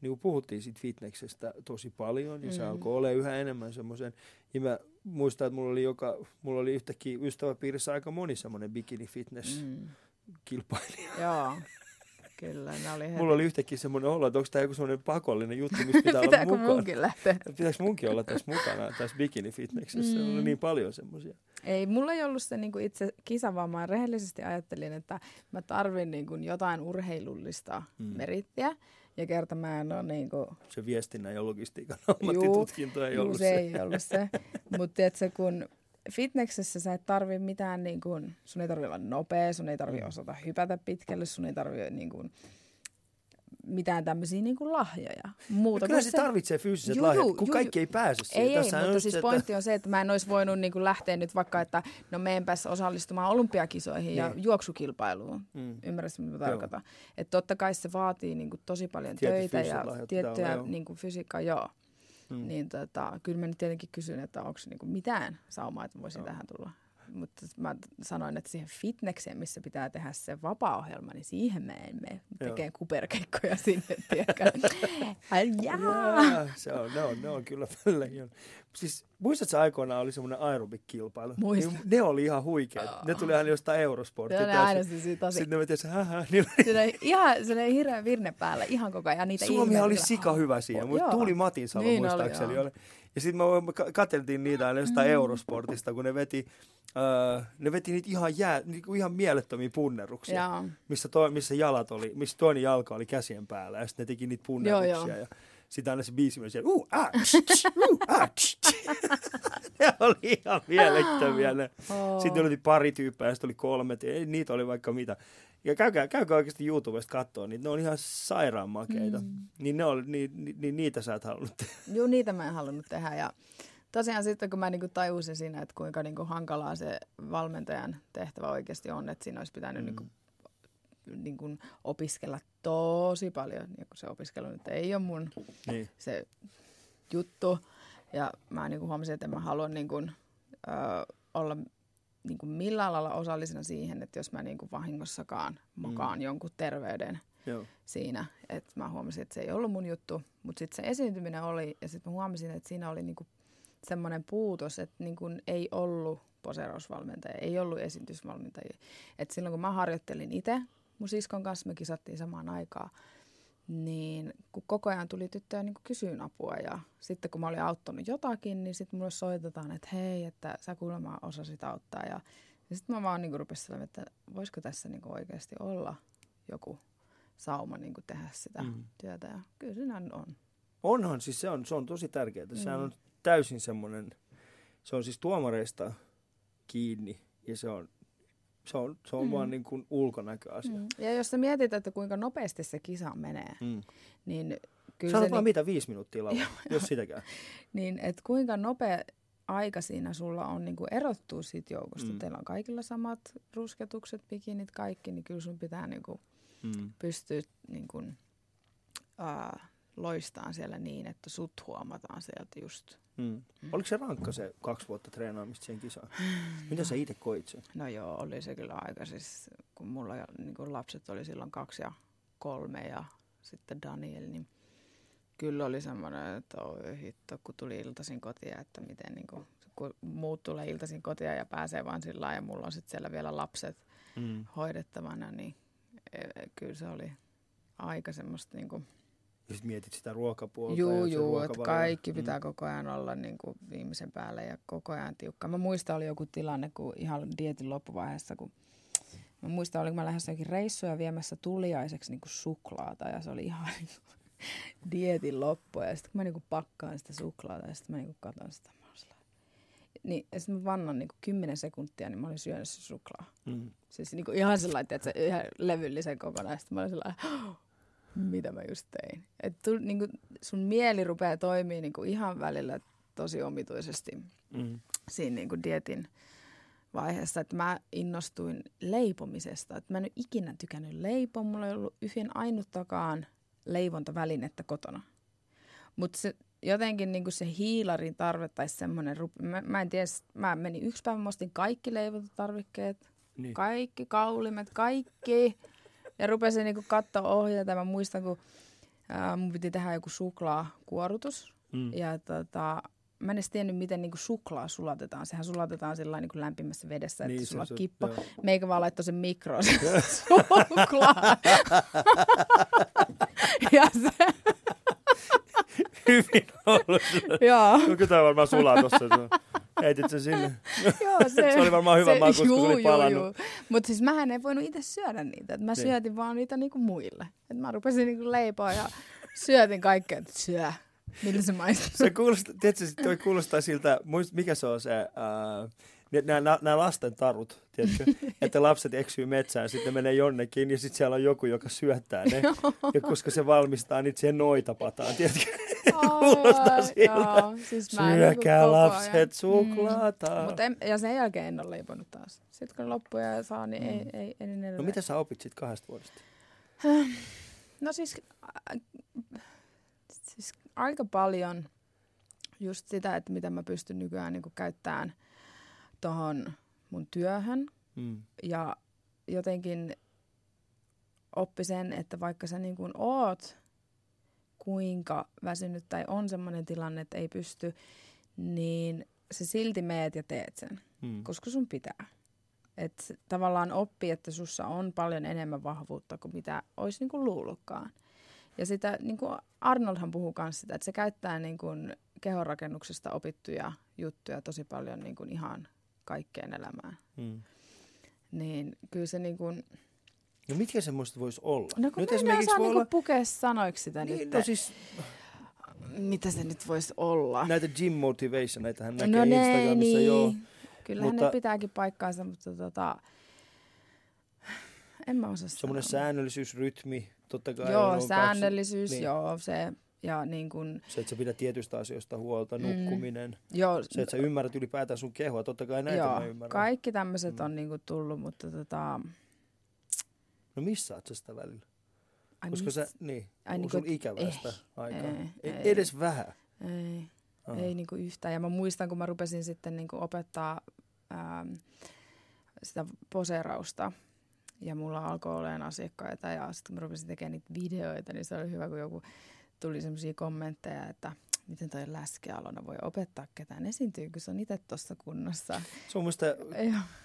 niin kuin puhuttiin siitä fitneksestä tosi paljon, se Mm. alkoi olla yhä enemmän semmoisen, ja mä muistan, että mulla oli, joka, mulla oli yhtäkkiä ystäväpiirissä aika moni semmoinen bikini fitness Mm. kilpailija. Joo. Kyllä, ne oli heti. Mulla oli yhtäkkiä semmoinen olo, että onko tämä joku semmoinen pakollinen juttu, missä pitää olla Pitääkö mukana. munkin lähteä? Pitäisikö munkin olla tässä mukana, tässä bikini-fitneksessä? Mm. Oli niin paljon semmoisia. Ei, mulla ei ollut se niinku itse kisa, vaan mä rehellisesti ajattelin, että mä tarvin niinku jotain urheilullista Mm. merittiä. Ja kerta mä en ole niinku, Se viestinnän ja logistiikan ammattitutkinto ei juu, ollut se se. ei ollut se. Mutta kun fitneksessä sä et tarvi mitään, niin kun, sun ei tarvi olla nopea, sun ei tarvi Mm. osata hypätä pitkälle, sun ei tarvi niin kun, mitään tämmöisiä niin kuin lahjoja. Muuta Kyllä kuin se tarvitsee fyysiset Juu, lahjat, kun juu, kaikki juu. ei pääse siihen. Ei, ei, on mutta siis se, pointti on se, että mä en olisi voinut niin kuin lähteä nyt vaikka, että no meenpäs osallistumaan olympiakisoihin ja Niin. juoksukilpailuun. Mm. Ymmärrätkö, mitä tarkoitan? Että totta kai se vaatii niin kuin tosi paljon Tietyt töitä ja lahjat tiettyä joo. niin kuin fysiikkaa, joo. Mm. Niin tota, kyllä mä nyt tietenkin kysyn, että onko niin kuin mitään saumaa, että voisin Joo. tähän tulla. Mutta mä sanoin, että siihen fitnekseen, missä pitää tehdä se vapaa-ohjelma, niin siihen mä en mene Joo. tekemään kuperkeikkoja sinne, tiedätkö? Jaa, se on, ne, on, ne on kyllä paljon. Siis Muistatko aikoinaan oli semmoinen aerobik-kilpailu? Muistan. Niin ne oli ihan huikeat. Ne tuli aina jostain Eurosportista. Joo, ne äänesti siitä tosi. Sitten ne veti se, hähä, niillä oli ihan se oli hirveä virne päällä ihan koko ajan. Niitä Suomi oli sika hyvä siinä, mutta. Tuuli Matinsalo Niin muistaakseni oli. Ja sitten me ka- katseltiin niitä aina jostain mm. Eurosportista, kun ne veti, öö, ne veti niitä ihan, jää, niinku ihan mielettömiä punneruksia, Joo. missä, to, missä jalat oli, missä toinen jalka oli käsien päällä ja sitten ne teki niitä punneruksia. Joo, joo. Ja sitten aina se biisi meni siellä, uh, ah, tsch, tsch, uh, ah, tsch, tsch. ne oli ihan mielettömiä. Ne. Oh. Sitten oli pari tyyppejä, sitten oli kolme, ei, niitä oli vaikka mitä. Ja käykää, käykää oikeasti YouTubesta katsoa, niin ne on ihan sairaan makeita. Mm. Niin, ne oli, ni, ni, ni, niitä sä et halunnut tehdä. Joo, niitä mä en halunnut tehdä. Ja tosiaan sitten, kun mä niinku tajusin siinä, että kuinka niinku hankalaa se valmentajan tehtävä oikeasti on, että siinä olisi pitänyt mm. niinku, niinku opiskella tosi paljon. Ja kun se opiskelu nyt ei ole mun Niin. se juttu. Ja mä niinku huomasin, että mä halua niinku, ö, olla niinku millään lailla osallisena siihen, että jos mä niinku vahingossakaan mokaan mm. jonkun terveyden Joo. siinä. Että mä huomasin, että se ei ollut mun juttu. Mutta sitten se esiintyminen oli, ja sitten mä huomasin, että siinä oli niinku semmoinen puutos, että niinku ei ollut poseerausvalmentaja, ei ollut esitysvalmentajia. Et silloin kun mä harjoittelin itse, mun siskon kanssa me kisattiin samaan aikaan, niin kun koko ajan tuli tyttöjä niin kysyyn apua ja sitten kun mä olin auttanut jotakin, niin sitten mulle soitetaan, että hei, että sä kuulemma osasit auttaa. Ja, ja sitten mä vaan niin rupesin että voisiko tässä niin oikeasti olla joku sauma niin tehdä sitä Mm. työtä. Ja kyllä siinä on. Onhan siis se on, se on tosi tärkeää. Mm. Sehän on täysin semmoinen, se on siis tuomareista kiinni ja se on, se on, se on mm. Vaan niin kuin ulkonäköasia. Mm. Ja jos sä mietit, että kuinka nopeasti se kisa menee, Mm. niin kyllä Sanot se vaan niin, mitä, viisi minuuttia lavalla, jos sitäkään. niin että kuinka nopea aika siinä sulla on niin kuin erottua siitä joukosta. Mm. Teillä on kaikilla samat rusketukset, bikinit, kaikki, niin kyllä sun pitää niin kuin Mm. pystyä niin kuin, ää, loistaan siellä niin, että sut huomataan sieltä just. Mm. Oliko se rankka se kaksi vuotta treenaamista siihen kisaan? Mitä sä itse koit sen? No joo, oli se kyllä aika siis, kun mulla niin kuin lapset oli silloin kaksi ja kolme ja sitten Daniel, niin kyllä oli semmoinen, että oi hitto, kun tuli iltaisin kotia, että miten niin kuin, kun muut tulee iltaisin kotia ja pääsee vaan sillä ja mulla on sitten siellä vielä lapset Mm. hoidettavana, niin e, e, kyllä se oli aika semmoista niin kuin, Ja sit mietit sitä ruokapuolta. Se juu, että kaikki pitää Mm. koko ajan olla niin kuin viimeisen päälle ja koko ajan tiukka. Mä muistan, oli joku tilanne, kun ihan dietin loppuvaiheessa, kun mä muistan, olinko mä lähdössä jokin reissuja viemässä tuliaiseksi niin kuin suklaata ja se oli ihan niin kuin dietin loppu. Ja sitten kun mä niin kuin pakkaan sitä suklaata ja sitten mä niin kuin katon sitä, mä olin niin, ja sitten mä vannan niin kuin 10 sekuntia, niin mä olin syönyt se suklaa. Mm. Siis niin kuin ihan sellainen, että se yhden levyllisen kokonaan. Sitten mä olin sellainen, mitä mä just tein. Et tu, niin kuin sun mieli rupeaa toimii niin kuin ihan välillä tosi omituisesti Mm. siinä niin kuin dietin vaiheessa, että mä innostuin leipomisesta. Että mä en ole ikinä tykännyt leipoa, mulla ei ollut yhden ainuttakaan leivontavälinettä kotona. Mutta se jotenkin niin kuin se hiilarin tarve tai semmoinen, mä, mä en tiedä, mä menin yksi päivä, mä ostin kaikki leivontatarvikkeet, Niin. kaikki kaulimet, kaikki. Ja rupesin niinku katsoa ohjeita. Mä muistan, kun ää, mun piti tehdä joku suklaakuorutus. Mm. Ja tota, mä en edes tiennyt, miten niinku suklaa sulatetaan. Sehän sulatetaan sillä niinku lämpimässä vedessä, että Niin, sulla on kippo. joo. Meikä vaan laittoi sen mikroon se suklaa. ja se, Hyvin ollut. joo. No kyllä tämä varmaan sulaa tossa. Heitit sen sinne. Joo, se, Se oli varmaan hyvä maku, kun se oli palannut. Mutta siis mähän en voinut itse syödä niitä. Et mä Niin. syötin vaan niitä niinku muille. Et mä rupesin niinku leipoa ja syötin kaikkea, että syö. Millä se maistuu? Se kuulostaa, tiedätkö, toi kuulostaa siltä, muist, mikä se on se, ää, nämä, nämä lasten tarut, tiedätkö? että lapset eksyy metsään, sitten ne menee jonnekin ja sitten siellä on joku, joka syöttää ne. ja koska se valmistaa niitä siihen noitapataan, tiedätkö? kuulostaa siltä. Joo, siis mä niinku Syökää lapset suklaata. Mm. Mut en, ja sen jälkeen en ole leiponut taas. Sitten kun loppuu ja saa, niin Mm. ei, ei, ei enää No mitä sä opit siitä kahdesta vuodesta? No siis, äh, siis aika paljon just sitä, että mitä mä pystyn nykyään niin käyttämään tuohon mun työhön. Mm. Ja jotenkin oppi sen, että vaikka sä niin kuin oot kuinka väsynyt tai on semmoinen tilanne, että ei pysty niin se silti meet ja teet sen, Mm. koska sun pitää. Et tavallaan oppii, että sussa on paljon enemmän vahvuutta kuin mitä olisi niinku luullutkaan. Ja sitä, niin kuin Arnoldhan puhuu myös sitä, että se käyttää niin kuin kehonrakennuksesta opittuja juttuja tosi paljon niin kuin ihan kaikkeen elämään. Mm. Niin kyllä se niin kuin, No mitkä semmoista voisi olla? no kun nyt en osaa niin kuin pukea sanoiksi sitä Niin, nyt, no siis mitä se nyt voisi olla. näitä gym motivation, näitähän näkee no ne, Instagramissa, niin. joo. Kyllähän Mutta- ne pitääkin paikkaansa, mutta tota, en mä osaa Semmoinen sanoa. säännöllisyys, rytmi, totta kai. Joo, on kaksi- säännöllisyys, niin. joo, se, ja niin kuin, Se, että sä pidät tietystä asioista huolta, Mm. nukkuminen. joo, Se, että sä ymmärrät ylipäätään sun kehoa, totta kai näitä joo, mä ymmärrän. kaikki tämmöiset Mm. on niinku tullut, mutta tota, No missä oot sä sitä välillä? ai Koska miss- sä, niin, ai sun et- ikävää sitä ei, aikaa? ei, ei, ei. edes vähän. ei, Ah. ei niinku yhtään. Ja mä muistan, kun mä rupesin sitten niinku opettaa ähm, sitä poseerausta, ja mulla alkoi olemaan asiakkaita, ja sitten kun mä rupesin tekemään niitä videoita, niin se oli hyvä, kun joku tuli semmoisia kommentteja, että miten toi läskealona voi opettaa ketään esiintyy, kun se on itse tuossa kunnossa. Se on musta,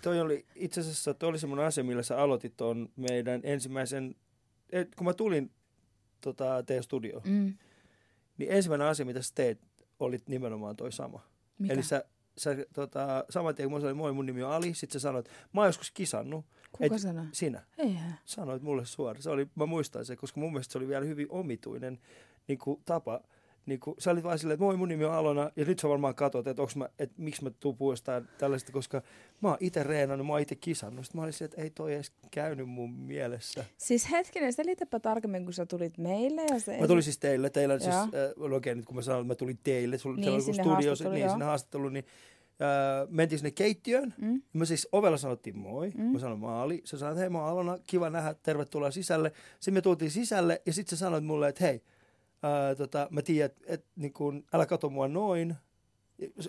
toi oli itse asiassa, toi oli semmoinen asia, millä sä aloitit on meidän ensimmäisen, et, kun mä tulin tota, teidän studioon, Mm. niin ensimmäinen asia, mitä sä teit, oli nimenomaan toi sama. Mikä? Eli sä, sä tota, saman tien kun mä sanoin, moi mun nimi on Ali, sit sä sanoit, mä oon joskus kisannut, Kuka et- sanoi? sinä. Eihän. Sanoit mulle suoraan. Se oli, mä muistan sen, koska mun mielestä se oli vielä hyvin omituinen niin kuin, tapa. Niin kuin, sä olit vaan silleen, että moi mun nimi on Alona, ja nyt sä varmaan katsot, että, onks mä, että miksi mä tuun puolestaan tällaista, koska mä oon itse reenannut, mä oon itse kisannut. Sitten mä olin silleen, että ei toi edes käynyt mun mielessä. Siis hetkinen, selitäpä tarkemmin, kun sä tulit meille. Ja se Mä tulin siis teille, teillä siis, äh, okei, nyt kun mä sanon, että mä tulin teille, sulla Niin, oli studio, niin, sinne haastatteluun, niin äh, mentiin sinne keittiöön, Mm? Mä siis ovella sanottiin moi. Mm. Mä sanoin mä Ali. Sä sanoit, hei mä oon Alona, kiva nähdä, tervetuloa sisälle. Sitten me tultiin sisälle ja sitten sä sanoit mulle, että hei, ää, tota, mä tiedän, että et, niin kun, älä kato mua noin.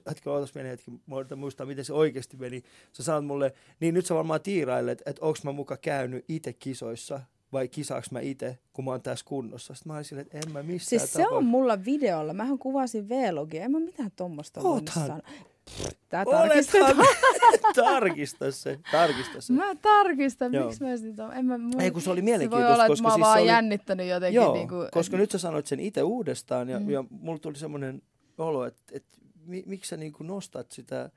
Hetki, ootas pieni hetki, muistaa, miten se oikeasti meni. Sä sanoit mulle, niin nyt sä varmaan tiirailet, että onks mä muka käynyt itse kisoissa vai kisaaks mä itse, kun mä oon tässä kunnossa. Sitten mä olin silleen, että en mä missään Siis se on mulla videolla. Mähän kuvasin V-logia. En mä mitään tommosta voinut sanoa. Tää. Olethan, tarkista se, tarkista se. Mä tarkistan, Joo. miksi mä sitä... En mä, mun... Ei, kun se oli se voi mielenkiintoista, olla, koska mä oon siis vaan oli... jännittänyt jotenkin. Joo, niin kuin, koska nyt sä sanoit sen itse uudestaan ja, Mm. ja mulla tuli semmoinen olo, että, että mi, miksi sä niinku nostat sitä.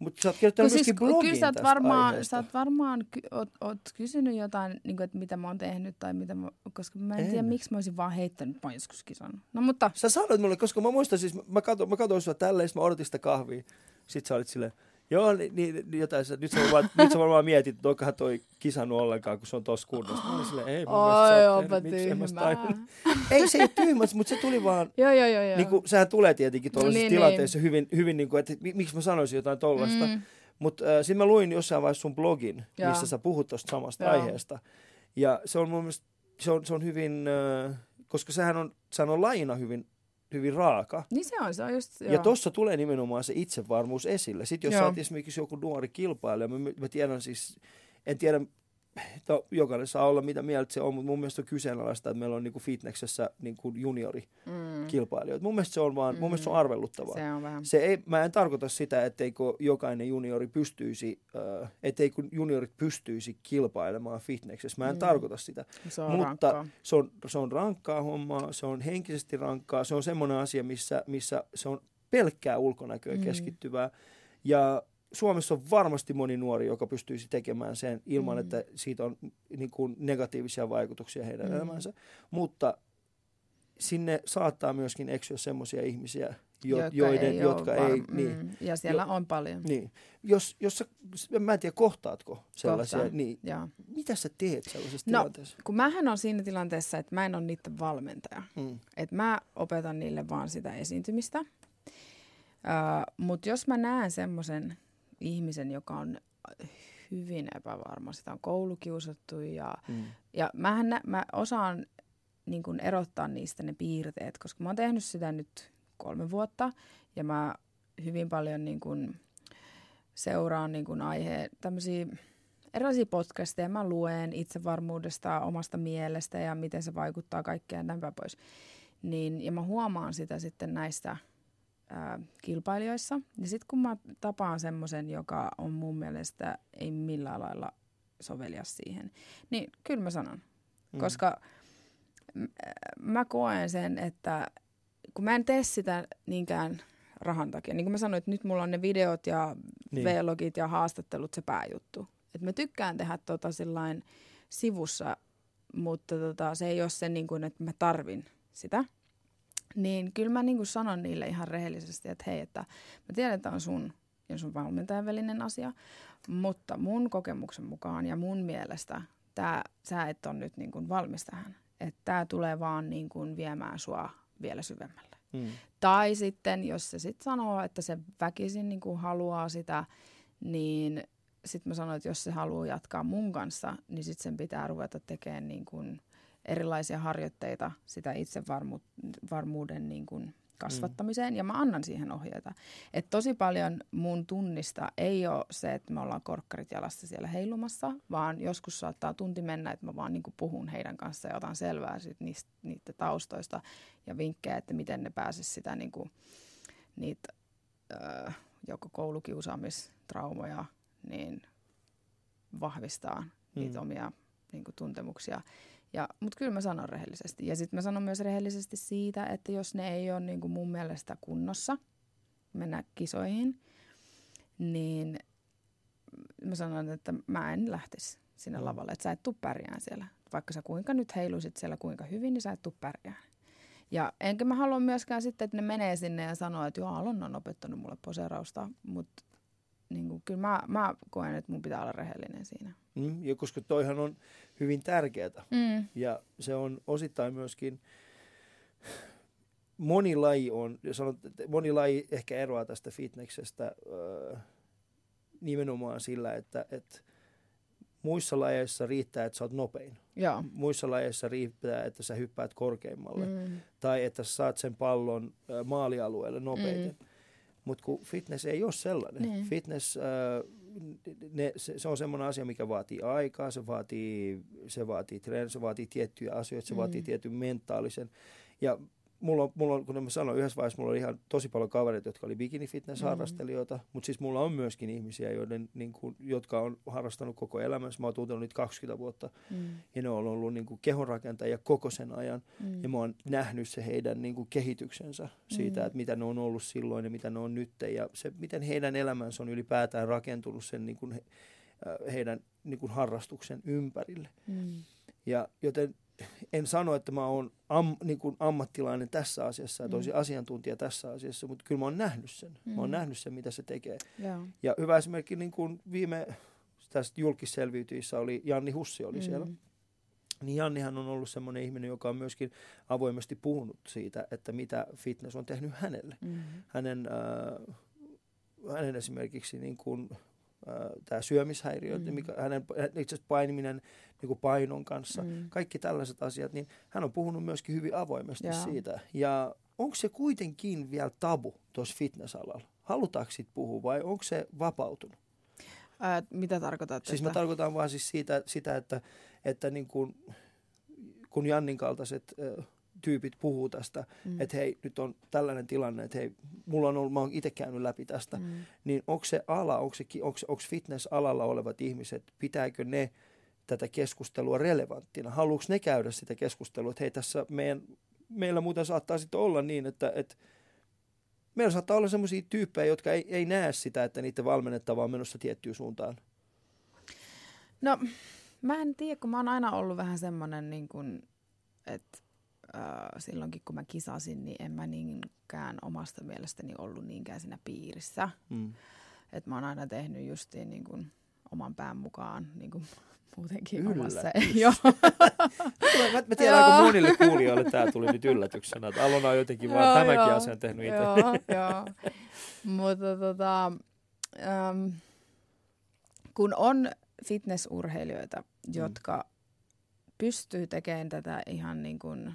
Mutta sä oot kirjoittanut siis, blogin kyllä sä oot varmaan, aiheesta. sä oot varmaan ky- oot, oot kysynyt jotain, niin kuin, että mitä mä oon tehnyt tai mitä mä, koska mä en, En. tiedä, miksi mä olisin vaan heittänyt, joskus kisannut. No mutta, Sä sanoit mulle, koska mä muistan siis, mä katsoin, mä katsoin sua tälleen, mä odotin sitä kahvia. Sitten sä olit silleen, joo, niin, niin, niin jotain, sä, nyt, sä varmaan, nyt sä varmaan mietit, että onkohan toi kisannut ollenkaan, kun se on tossa kunnossa. Mä olin silleen, ei mun mielestä oi, sä oot onpa tyhmää. Ei se ei tyhmä, mutta se tuli vaan, Joo, joo, joo. joo. niin kuin, sehän tulee tietenkin tuollaisissa Niin, tilanteissa hyvin, hyvin niin kuin, että mi- miksi mä sanoisin jotain tollasta. Mm. Mutta äh, sitten mä luin jossain vaiheessa sun blogin, Joo. missä sä puhut tuosta samasta Joo. aiheesta. Ja se on mun mielestä, se on, se on hyvin, äh, koska sehän on, sehän on lajina hyvin, hyvin raaka. Niin se on, se on just, Ja tuossa tulee nimenomaan se itsevarmuus esille. Sitten jos Joo. sä oot esimerkiksi joku nuori kilpailija, mä, mä tiedän siis, en tiedä, to, jokainen saa olla mitä mieltä se on, mutta mun mielestä on kyseenalaista, että meillä on niinku fitneksessä niinku juniorikilpailijoita. mm, Mun mielestä se on vaan, mun mielestä se on arveluttavaa. se on vähän. Se ei, mä en tarkoita sitä, etteikö jokainen juniori pystyisi, äh, etteikö juniorit pystyisi kilpailemaan fitneksessä. Mä en Mm. mm. tarkoita sitä. Se on mutta rankkaa. Se on, se on rankkaa hommaa, se on henkisesti rankkaa, se on semmoinen asia, missä, missä se on pelkkää ulkonäköä Mm. keskittyvää. Ja Suomessa on varmasti moni nuori, joka pystyisi tekemään sen ilman, Mm. että siitä on niin kuin negatiivisia vaikutuksia heidän Mm. elämäänsä. Mutta sinne saattaa myöskin eksyä semmoisia ihmisiä, jo, joiden, ei jotka ei, var- niin, Mm, ja siellä on paljon. niin. Jos, jos sä, mä en tiedä, kohtaatko sellaisia, Kohtaan. niin Joo. mitä sä teet sellaisessa No. tilanteessa? Kun mähän on siinä tilanteessa, että mä en ole niiden valmentaja. Mm. Että mä opetan niille vaan sitä esiintymistä. Öö, Mutta jos mä näen semmoisen ihmisen, joka on hyvin epävarma, sitä on koulukiusattu ja, Mm. ja mähän nä, mä osaan niin kun erottaa niistä ne piirteet, koska mä oon tehnyt sitä nyt kolme vuotta ja mä hyvin paljon niin kun seuraan niin kun aihe, tämmöisiä erilaisia podcasteja. Mä luen itsevarmuudesta, omasta mielestä ja miten se vaikuttaa kaikkeen ja päin pois. Niin, ja mä huomaan sitä sitten näistä ää, kilpailijoissa. Ja sitten kun mä tapaan semmoisen, joka on mun mielestä ei millään lailla sovelias siihen, niin kyllä mä sanon. Mm. Koska m- mä koen sen, että kun mä en tee sitä niinkään rahan takia. Niin kuin mä sanoin, että nyt mulla on ne videot ja Niin. niin. vlogit ja haastattelut se pääjuttu. Et mä tykkään tehdä tota sillain sivussa, mutta tota, se ei ole se, niin kuin, että mä tarvin sitä. Niin kyllä mä niin kuin sanon niille ihan rehellisesti, että hei, että mä tiedän, että on sun ja sun valmentajan välinen asia, mutta mun kokemuksen mukaan ja mun mielestä tää, sä et ole nyt niin kuin valmis tähän. Että tämä tulee vaan niin kuin viemään sua vielä syvemmälle. Mm. Tai sitten, jos se sitten sanoo, että se väkisin niin kuin haluaa sitä, niin sitten mä sanoin, että jos se haluaa jatkaa mun kanssa, niin sitten sen pitää ruveta tekemään niin kuin erilaisia harjoitteita sitä itsevarmuuden niin kuin kasvattamiseen, ja mä annan siihen ohjeita. Et tosi paljon mun tunnista ei ole se, että me ollaan korkkarit jalassa siellä heilumassa, vaan joskus saattaa tunti mennä, että mä vaan niin puhun heidän kanssa ja otan selvää sit niistä, niitä taustoista ja vinkkejä, että miten ne pääsis sitä niin kuin, niitä äh, joko koulukiusaamistraumoja, niin vahvistaa niitä Mm. omia niin kuin, tuntemuksia. Ja, mutta kyllä mä sanon rehellisesti. Ja sitten mä sanon myös rehellisesti siitä, että jos ne ei ole niin kuin mun mielestä kunnossa mennä kisoihin, niin mä sanon, että mä en lähtisi sinne Mm. lavalle, että sä et tuu pärjään siellä. Vaikka sä kuinka nyt heiluisit siellä kuinka hyvin, niin sä et tuu pärjään. Ja enkä mä halua myöskään sitten, että ne menee sinne ja sanoo, että joo, Alon on opettanut mulle poseerausta, mutta niin kuin, kyllä mä, mä koen, että mun pitää olla rehellinen siinä. Mm. Ja koska toihan on hyvin tärkeää. Mm. Ja se on osittain myöskin, moni laji on, ja sanot, moni laji ehkä eroaa tästä fitneksestä öö, nimenomaan sillä, että, että muissa lajeissa riittää, että sä oot nopein. Joo. Muissa lajeissa riittää, että sä hyppäät korkeimmalle. Mm. Tai että sä saat sen pallon ö, maalialueelle nopeiten. Mm. Mutta kun fitness ei ole sellainen. Niin. Fitness, ö, ne, se, se on semmoinen asia, mikä vaatii aikaa, se vaatii, se vaatii treen, se vaatii tiettyjä asioita, se Mm. vaatii tietyn mentaalisen. Ja mulla on, mulla on, kuten mä sanoin, yhdessä vaiheessa mulla oli ihan tosi paljon kavereita, jotka oli bikini fitness harrastelijoita, mm. mutta siis mulla on myöskin ihmisiä, joiden, niin kuin, jotka on harrastanut koko elämänsä. Mä oon tuntenut niitä 20 vuotta Mm. ja ne on ollut niin kuin kehonrakentajia koko sen ajan. Mm. Ja mä oon nähnyt se heidän niin kuin kehityksensä siitä, Mm. että mitä ne on ollut silloin ja mitä ne on nyt. Ja se, miten heidän elämänsä on ylipäätään rakentunut sen niin kuin he, äh, heidän niin kuin harrastuksen ympärille. Mm. Ja joten en sano, että mä oon am, niin kuin ammattilainen tässä asiassa ja Mm. tosi asiantuntija tässä asiassa, mutta kyllä mä oon nähnyt sen. Mä oon Mm. nähnyt sen, mitä se tekee. Joo. Ja hyvä esimerkki niin kuin viime tästä julkisselviytyissä oli Janni Hussi oli siellä. Mm. Niin Jannihan on ollut semmoinen ihminen, joka on myöskin avoimesti puhunut siitä, että mitä fitness on tehnyt hänelle. Mm. Hänen, äh, hänen esimerkiksi niin kuin, tämä syömishäiriö, mm. Mikä, hänen itse asiassa painiminen niin kuin painon kanssa, Mm. kaikki tällaiset asiat, niin hän on puhunut myöskin hyvin avoimesti Joo. siitä. Ja onko se kuitenkin vielä tabu tuossa fitnessalalla? Halutaanko siitä puhua vai onko se vapautunut? Ää, mitä tarkoitat? Siis mä tarkoitan vaan siis siitä, sitä, että, että niin kun, kun Jannin kaltaiset ö, tyypit puhuu tästä, Mm. että hei, nyt on tällainen tilanne, että hei, mulla on ollut, mä oon itse käynyt läpi tästä, mm. Niin onko se ala, onko, fitness-alalla olevat ihmiset, pitääkö ne tätä keskustelua relevanttina? Haluuks ne käydä sitä keskustelua, että hei, tässä meidän, meillä muuten saattaa sitten olla niin, että, että meillä saattaa olla sellaisia tyyppejä, jotka ei, ei näe sitä, että niiden valmennettava on menossa tiettyyn suuntaan. No, mä en tiedä, kun mä oon aina ollut vähän semmoinen, niin kuin, että silloinkin kun mä kisasin, niin en mä niinkään omasta mielestäni ollut niinkään siinä piirissä. Mm. Että mä oon aina tehnyt justiin niin kuin oman pään mukaan niin kuin muutenkin Yllätys. omassa. Joo. Mä, mä tiedän, aika monille kuulijoille tämä tuli nyt yllätyksenä, että Alona on jotenkin vaan tämänkin joo. asian tehnyt itse. Joo, joo. Mutta tota, äm, kun on fitnessurheilijoita, jotka pystyy tekemään tätä ihan niin kuin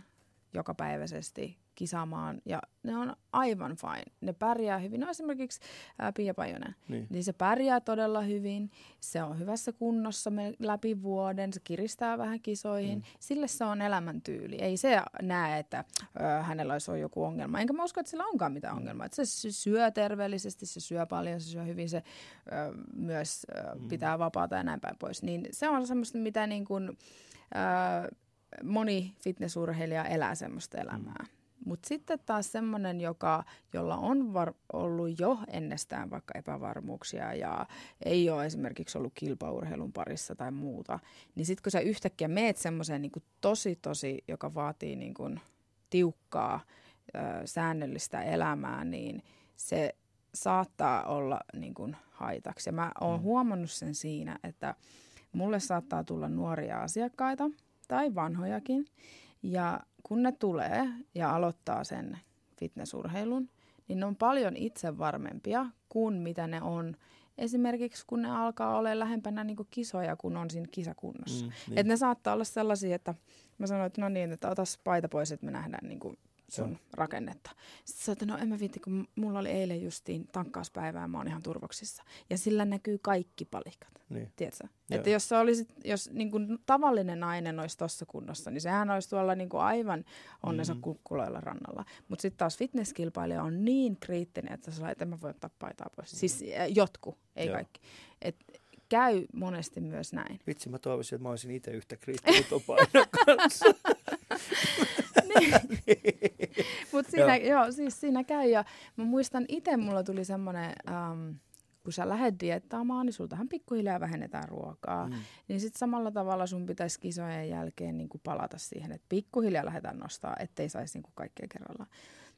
jokapäiväisesti kisaamaan ja ne on aivan fine. Ne pärjää hyvin. No esimerkiksi ää, Pia Pajonen. Niin. Niin se pärjää todella hyvin, se on hyvässä kunnossa me- läpi vuoden, se kiristää vähän kisoihin. Mm. Sille se on elämäntyyli. Ei se näe, että ö, hänellä olisi ollut joku ongelma. Enkä mä usko, että sillä onkaan mitään ongelmaa. Että se sy- syö terveellisesti, se syö paljon, se syö hyvin, se ö, myös ö, pitää vapaata ja näin päin pois. Niin se on semmoista, mitä niin kuin, ö, moni fitnessurheilija elää semmoista elämää. Mm. Mutta sitten taas semmoinen, joka, jolla on var, ollut jo ennestään vaikka epävarmuuksia ja ei ole esimerkiksi ollut kilpaurheilun parissa tai muuta, niin sitten kun sä yhtäkkiä meet semmoiseen niin tosi tosi, joka vaatii niin kuin tiukkaa ö, säännöllistä elämää, niin se saattaa olla niin kuin haitaksi. Ja mä oon mm. huomannut sen siinä, että mulle saattaa tulla nuoria asiakkaita tai vanhojakin, ja kun ne tulee ja aloittaa sen fitnessurheilun, niin ne on paljon itsevarmempia kuin mitä ne on esimerkiksi kun ne alkaa olla lähempänä niin kisoja, kun on siinä kisakunnossa. Mm, niin. Et ne saattaa olla sellaisia, että mä sanoin, että no niin, että otas paita pois, että me nähdään niin kuin sun rakennetta. Sitten sanoin, että no en mä viitti, kun mulla oli eilen justiin tankkauspäivä ja mä oon ihan turvoksissa. Ja sillä näkyy kaikki palikat. Niin. Tiedätkö? Joo. Että jos, sä olisit, jos niin kuin tavallinen nainen olisi tuossa kunnossa, niin sehän olisi tuolla niin kuin aivan onnensa Mhm. mm. kukkuloilla rannalla. Mutta sitten taas fitnesskilpailija on niin kriittinen, että sä että mä voi ottaa paitaa pois. Siis äh, jotku, ei Joo. kaikki. Et käy monesti myös näin. Vitsi, mä toivoisin, että mä olisin itse yhtä kriittinen kanssa. Mutta siinä, joo. joo, siis siinä käy. Ja mä muistan itse, mulla tuli semmoinen, ähm, kun sä lähdet diettaamaan, niin sultahan pikkuhiljaa vähennetään ruokaa. Mm. Niin sitten samalla tavalla sun pitäisi kisojen jälkeen niin kuin palata siihen, että pikkuhiljaa lähdetään nostaa, ettei saisi niin kuin kaikkea kerrallaan.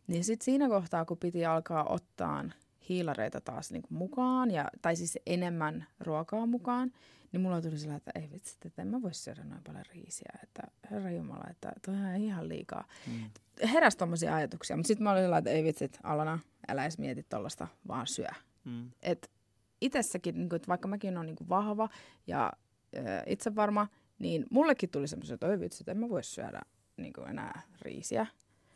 Niin sitten siinä kohtaa, kun piti alkaa ottaa hiilareita taas niin kuin mukaan, ja, tai siis enemmän ruokaa mukaan, niin mulla tuli sillä, että ei vitsi, että en mä voi syödä noin paljon riisiä, että herra Jumala, että toihan on ihan liikaa. Mm. Heräs tommosia ajatuksia, mutta sitten mä olin sillä, että ei vitsi, että Alana, älä edes mieti tollasta, vaan syö. Mm. Et itsessäkin, niin kuin, että vaikka mäkin olen niin kuin vahva ja ö, itsevarma, niin mullekin tuli semmoisia, että oi vitsi, että en mä voi syödä niin kuin enää riisiä.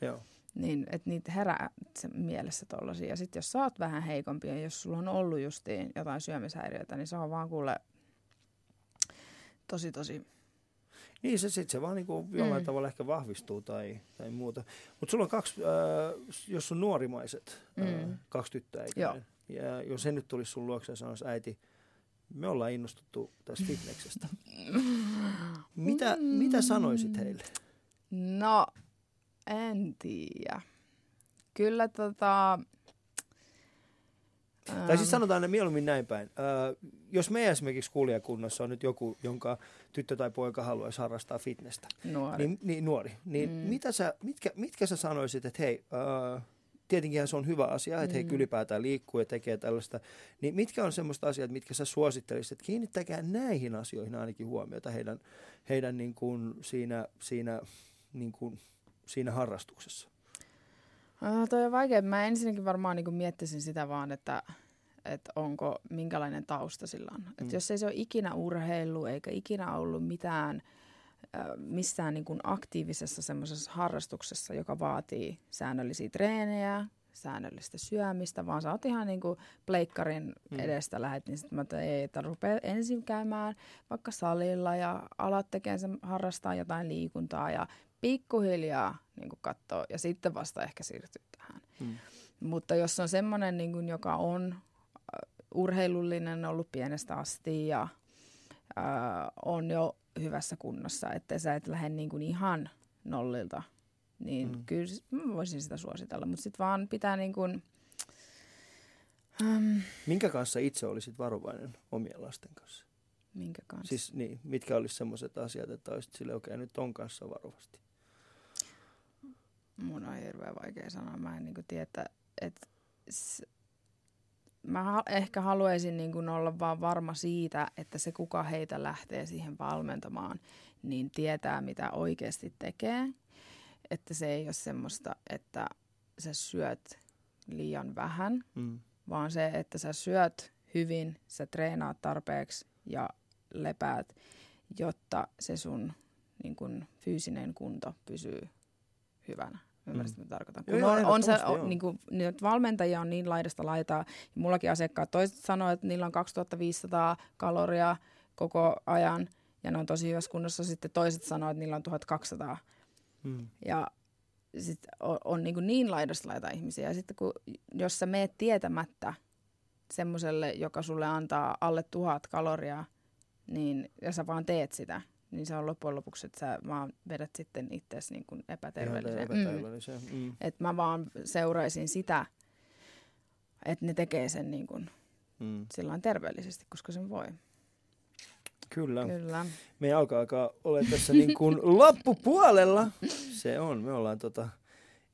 Joo. Niin, että niitä herää mielessä tollasia. Ja sitten jos sä oot vähän heikompi ja jos sulla on ollut justiin jotain syömishäiriöitä, niin se on vaan kuule tosi tosi... Niin se sitten se vaan niinku jollain Mm. tavalla ehkä vahvistuu tai, tai muuta. Mutta sulla on kaksi, äh, jos sun nuorimaiset, äh, Mm. kaksi tyttöä, Joo. Ja jos se nyt tulisi sun luokse ja sanoisi, äiti, me ollaan innostuttu tästä fitneksestä. mitä, mitä sanoisit heille? No, en tiedä. Kyllä tota... Tai siis sanotaan ne mieluummin näin päin. Ö, jos meidän esimerkiksi kuulijakunnassa on nyt joku, jonka tyttö tai poika haluaisi harrastaa fitnessä, nuori. niin, niin nuori, niin mm. Mitä sä, mitkä, mitkä sä sanoisit, että hei, ö, tietenkin se on hyvä asia, että mm. he Mm. ylipäätään liikkuu ja tekee tällaista, niin mitkä on semmoista asiat, mitkä sä suosittelisit, että kiinnittäkää näihin asioihin ainakin huomiota heidän, heidän niin kuin siinä, siinä, niin kuin, siinä harrastuksessa. Uh, toi on vaikea. Mä ensinnäkin varmaan niin miettisin sitä vaan, että, että onko, minkälainen tausta sillä on. Et Mm. jos ei se ole ikinä urheilu eikä ikinä ollut mitään missään niin kuin aktiivisessa semmoisessa harrastuksessa, joka vaatii säännöllisiä treenejä, säännöllistä syömistä, vaan sä oot ihan niin kuin pleikkarin Mm. mm. edestä lähet, niin sitten mä että ei, että rupea ensin käymään vaikka salilla ja alat tekemään sen, harrastaa jotain liikuntaa ja pikkuhiljaa niin kuin katsoo ja sitten vasta ehkä siirtyy tähän. Mm. Mutta jos on semmoinen, niin kuin, joka on äh, urheilullinen ollut pienestä asti ja äh, on jo hyvässä kunnossa, että sä et lähde niin kuin ihan nollilta, niin Mm. kyllä mä voisin sitä suositella. Mutta sitten vaan pitää niin kuin, ähm, Minkä kanssa itse olisit varovainen omien lasten kanssa? minkä kanssa. Siis niin, mitkä olisi semmoiset asiat, että olisit sille okei, okay, nyt ton kanssa varovasti. Mun on hirveän vaikea sanoa. Mä en niinku tiedä, että, että s- mä ha- ehkä haluaisin niinku olla vaan varma siitä, että se kuka heitä lähtee siihen valmentamaan, niin tietää mitä oikeasti tekee. Että se ei ole semmoista, että sä syöt liian vähän, Mm. vaan se, että sä syöt hyvin, sä treenaat tarpeeksi ja lepäät, jotta se sun niin kun, fyysinen kunto pysyy hyvänä. Ymmärsit, mitä tarkoitan? Kun joo, on, on se, on, niin kuin, nyt valmentajia on niin laidasta laitaa. Ja mullakin asiakkaat toiset sanoo, että niillä on 2500 kaloria koko ajan. Ja ne on tosi hyvässä kunnossa. Sitten toiset sanoo, että niillä on 1200. Mm. Ja sitten on, on niin, niin laidasta laita ihmisiä. Ja sitten kun, jos sä meet tietämättä semmoiselle, joka sulle antaa alle tuhat kaloria, niin, ja sä vaan teet sitä, niin se on loppujen lopuksi, että sä vaan vedät sitten itseäsi niin kuin epäterveelliseen. Mm. Että mä vaan seuraisin sitä, että ne tekee sen niin kuin Mm. sillain terveellisesti, koska sen voi. Kyllä. Kyllä. Me alkaa alkaa olla tässä niin kuin loppupuolella. Se on. Me ollaan tota,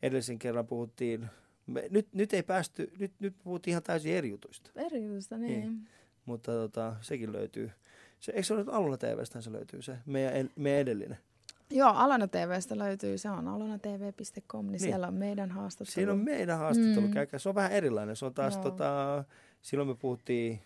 edellisen kerran puhuttiin, me, nyt, nyt ei päästy, nyt, nyt puhuttiin ihan täysin eri jutuista. Eri jutusta, niin. Niin. Mutta tota, sekin löytyy. Se, eikö se ole nyt Aluna TVstä se löytyy se, meidän, meidän edellinen? Joo, Alana TVstä löytyy, se on alanatv.com, niin, Niin. siellä on meidän haastattelu. Siinä on meidän haastattelu, Mm. käykää. Se on vähän erilainen. Se on taas, Joo. tota, silloin me puhuttiin,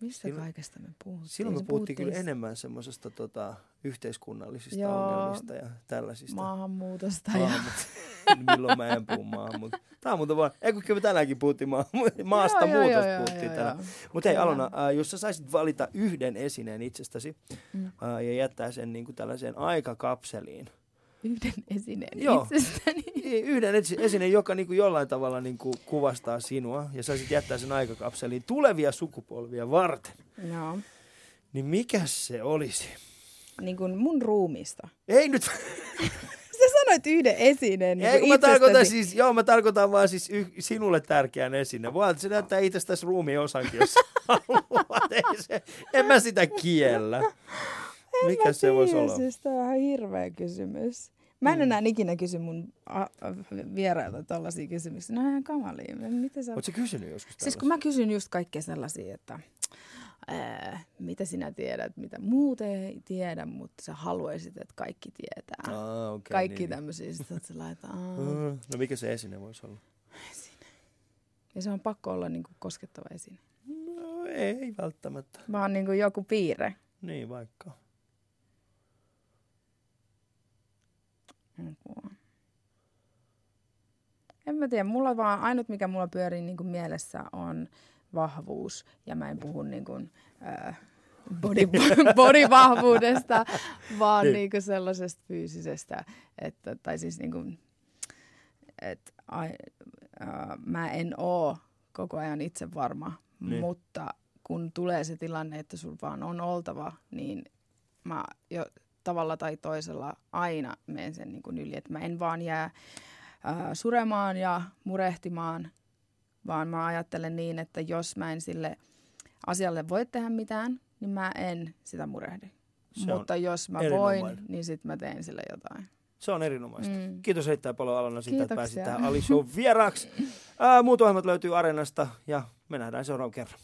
Mistä silloin- kaikesta me puhuttiin? silloin me puhuttiin kyllä enemmän semmoisesta tota, yhteiskunnallisista Joo. ongelmista ja tällaisista. maahanmuutosta. Ja... Maahanmuut- Milloin mä en puhu maahanmuutosta. Tämä on muuten vaan, ei kun me tänäänkin puhuttiin maa, maasta Joo, muutosta joo, puhuttiin joo, tänään. Mutta hei. Alona, äh, jos sä saisit valita yhden esineen itsestäsi Mm. äh, ja jättää sen niin kuin tällaiseen aikakapseliin. Yhden esineen Joo. itsestäni. Ei, Yhden esi- esineen, joka niin kuin jollain tavalla niin kuin kuvastaa sinua ja saisit jättää sen aikakapseliin tulevia sukupolvia varten. Joo. Niin mikä se olisi? Niin kuin mun ruumista. Ei nyt, Sä sanoit yhden esineen niin ei kun mä tarkoitan siis, joo mä tarkoitan vaan siis y- sinulle tärkeän esine. Voi se näyttää itsestäsi ruumiin osankin, jos haluat. Ei se, en mä sitä kiellä. Mikä Mä se voisi olla? Siis tää on ihan hirveä kysymys. Mä en Mm. enää ikinä kysy mun vierailta tällaisia kysymyksiä. Ne on ihan kamalia. Miten sä... Oletko kysynyt joskus Siis kun mä kysyn just kaikkea sellaisia, että ää, mitä sinä tiedät, mitä muut ei tiedä, mutta sä haluaisit, että kaikki tietää. Aa, okay, kaikki niin. tämmöisiä. Sitten sä laitat, No mikä se esine voisi olla? Ja se on pakko olla niinku koskettava esine. No ei välttämättä. Vaan niinku joku piirre. Niin vaikka. Joku. En mä tiedä, mulla vaan ainut mikä mulla pyörii niinku mielessä on vahvuus. Ja mä en puhu niinku, äh, body, bodyvahvuudesta, vaan Niin. niinku sellaisesta fyysisestä, että, tai siis niinku, että ai, äh, mä en oo koko ajan itse varma, Niin. mutta kun tulee se tilanne, että sul vaan on oltava, niin mä jo tavalla tai toisella aina menen sen niin kuin yli, että mä en vaan jää ää, suremaan ja murehtimaan, vaan mä ajattelen niin, että jos mä en sille asialle voi tehdä mitään, niin mä en sitä murehdi. Se Mutta jos mä voin, niin sit mä teen sille jotain. Se on erinomaista. Mm. Kiitos heittää paljon Alana siitä, että pääsit tähän Ali Show vieraaksi. Ää, muut ohjelmat löytyy Areenasta ja me nähdään seuraavan kerran.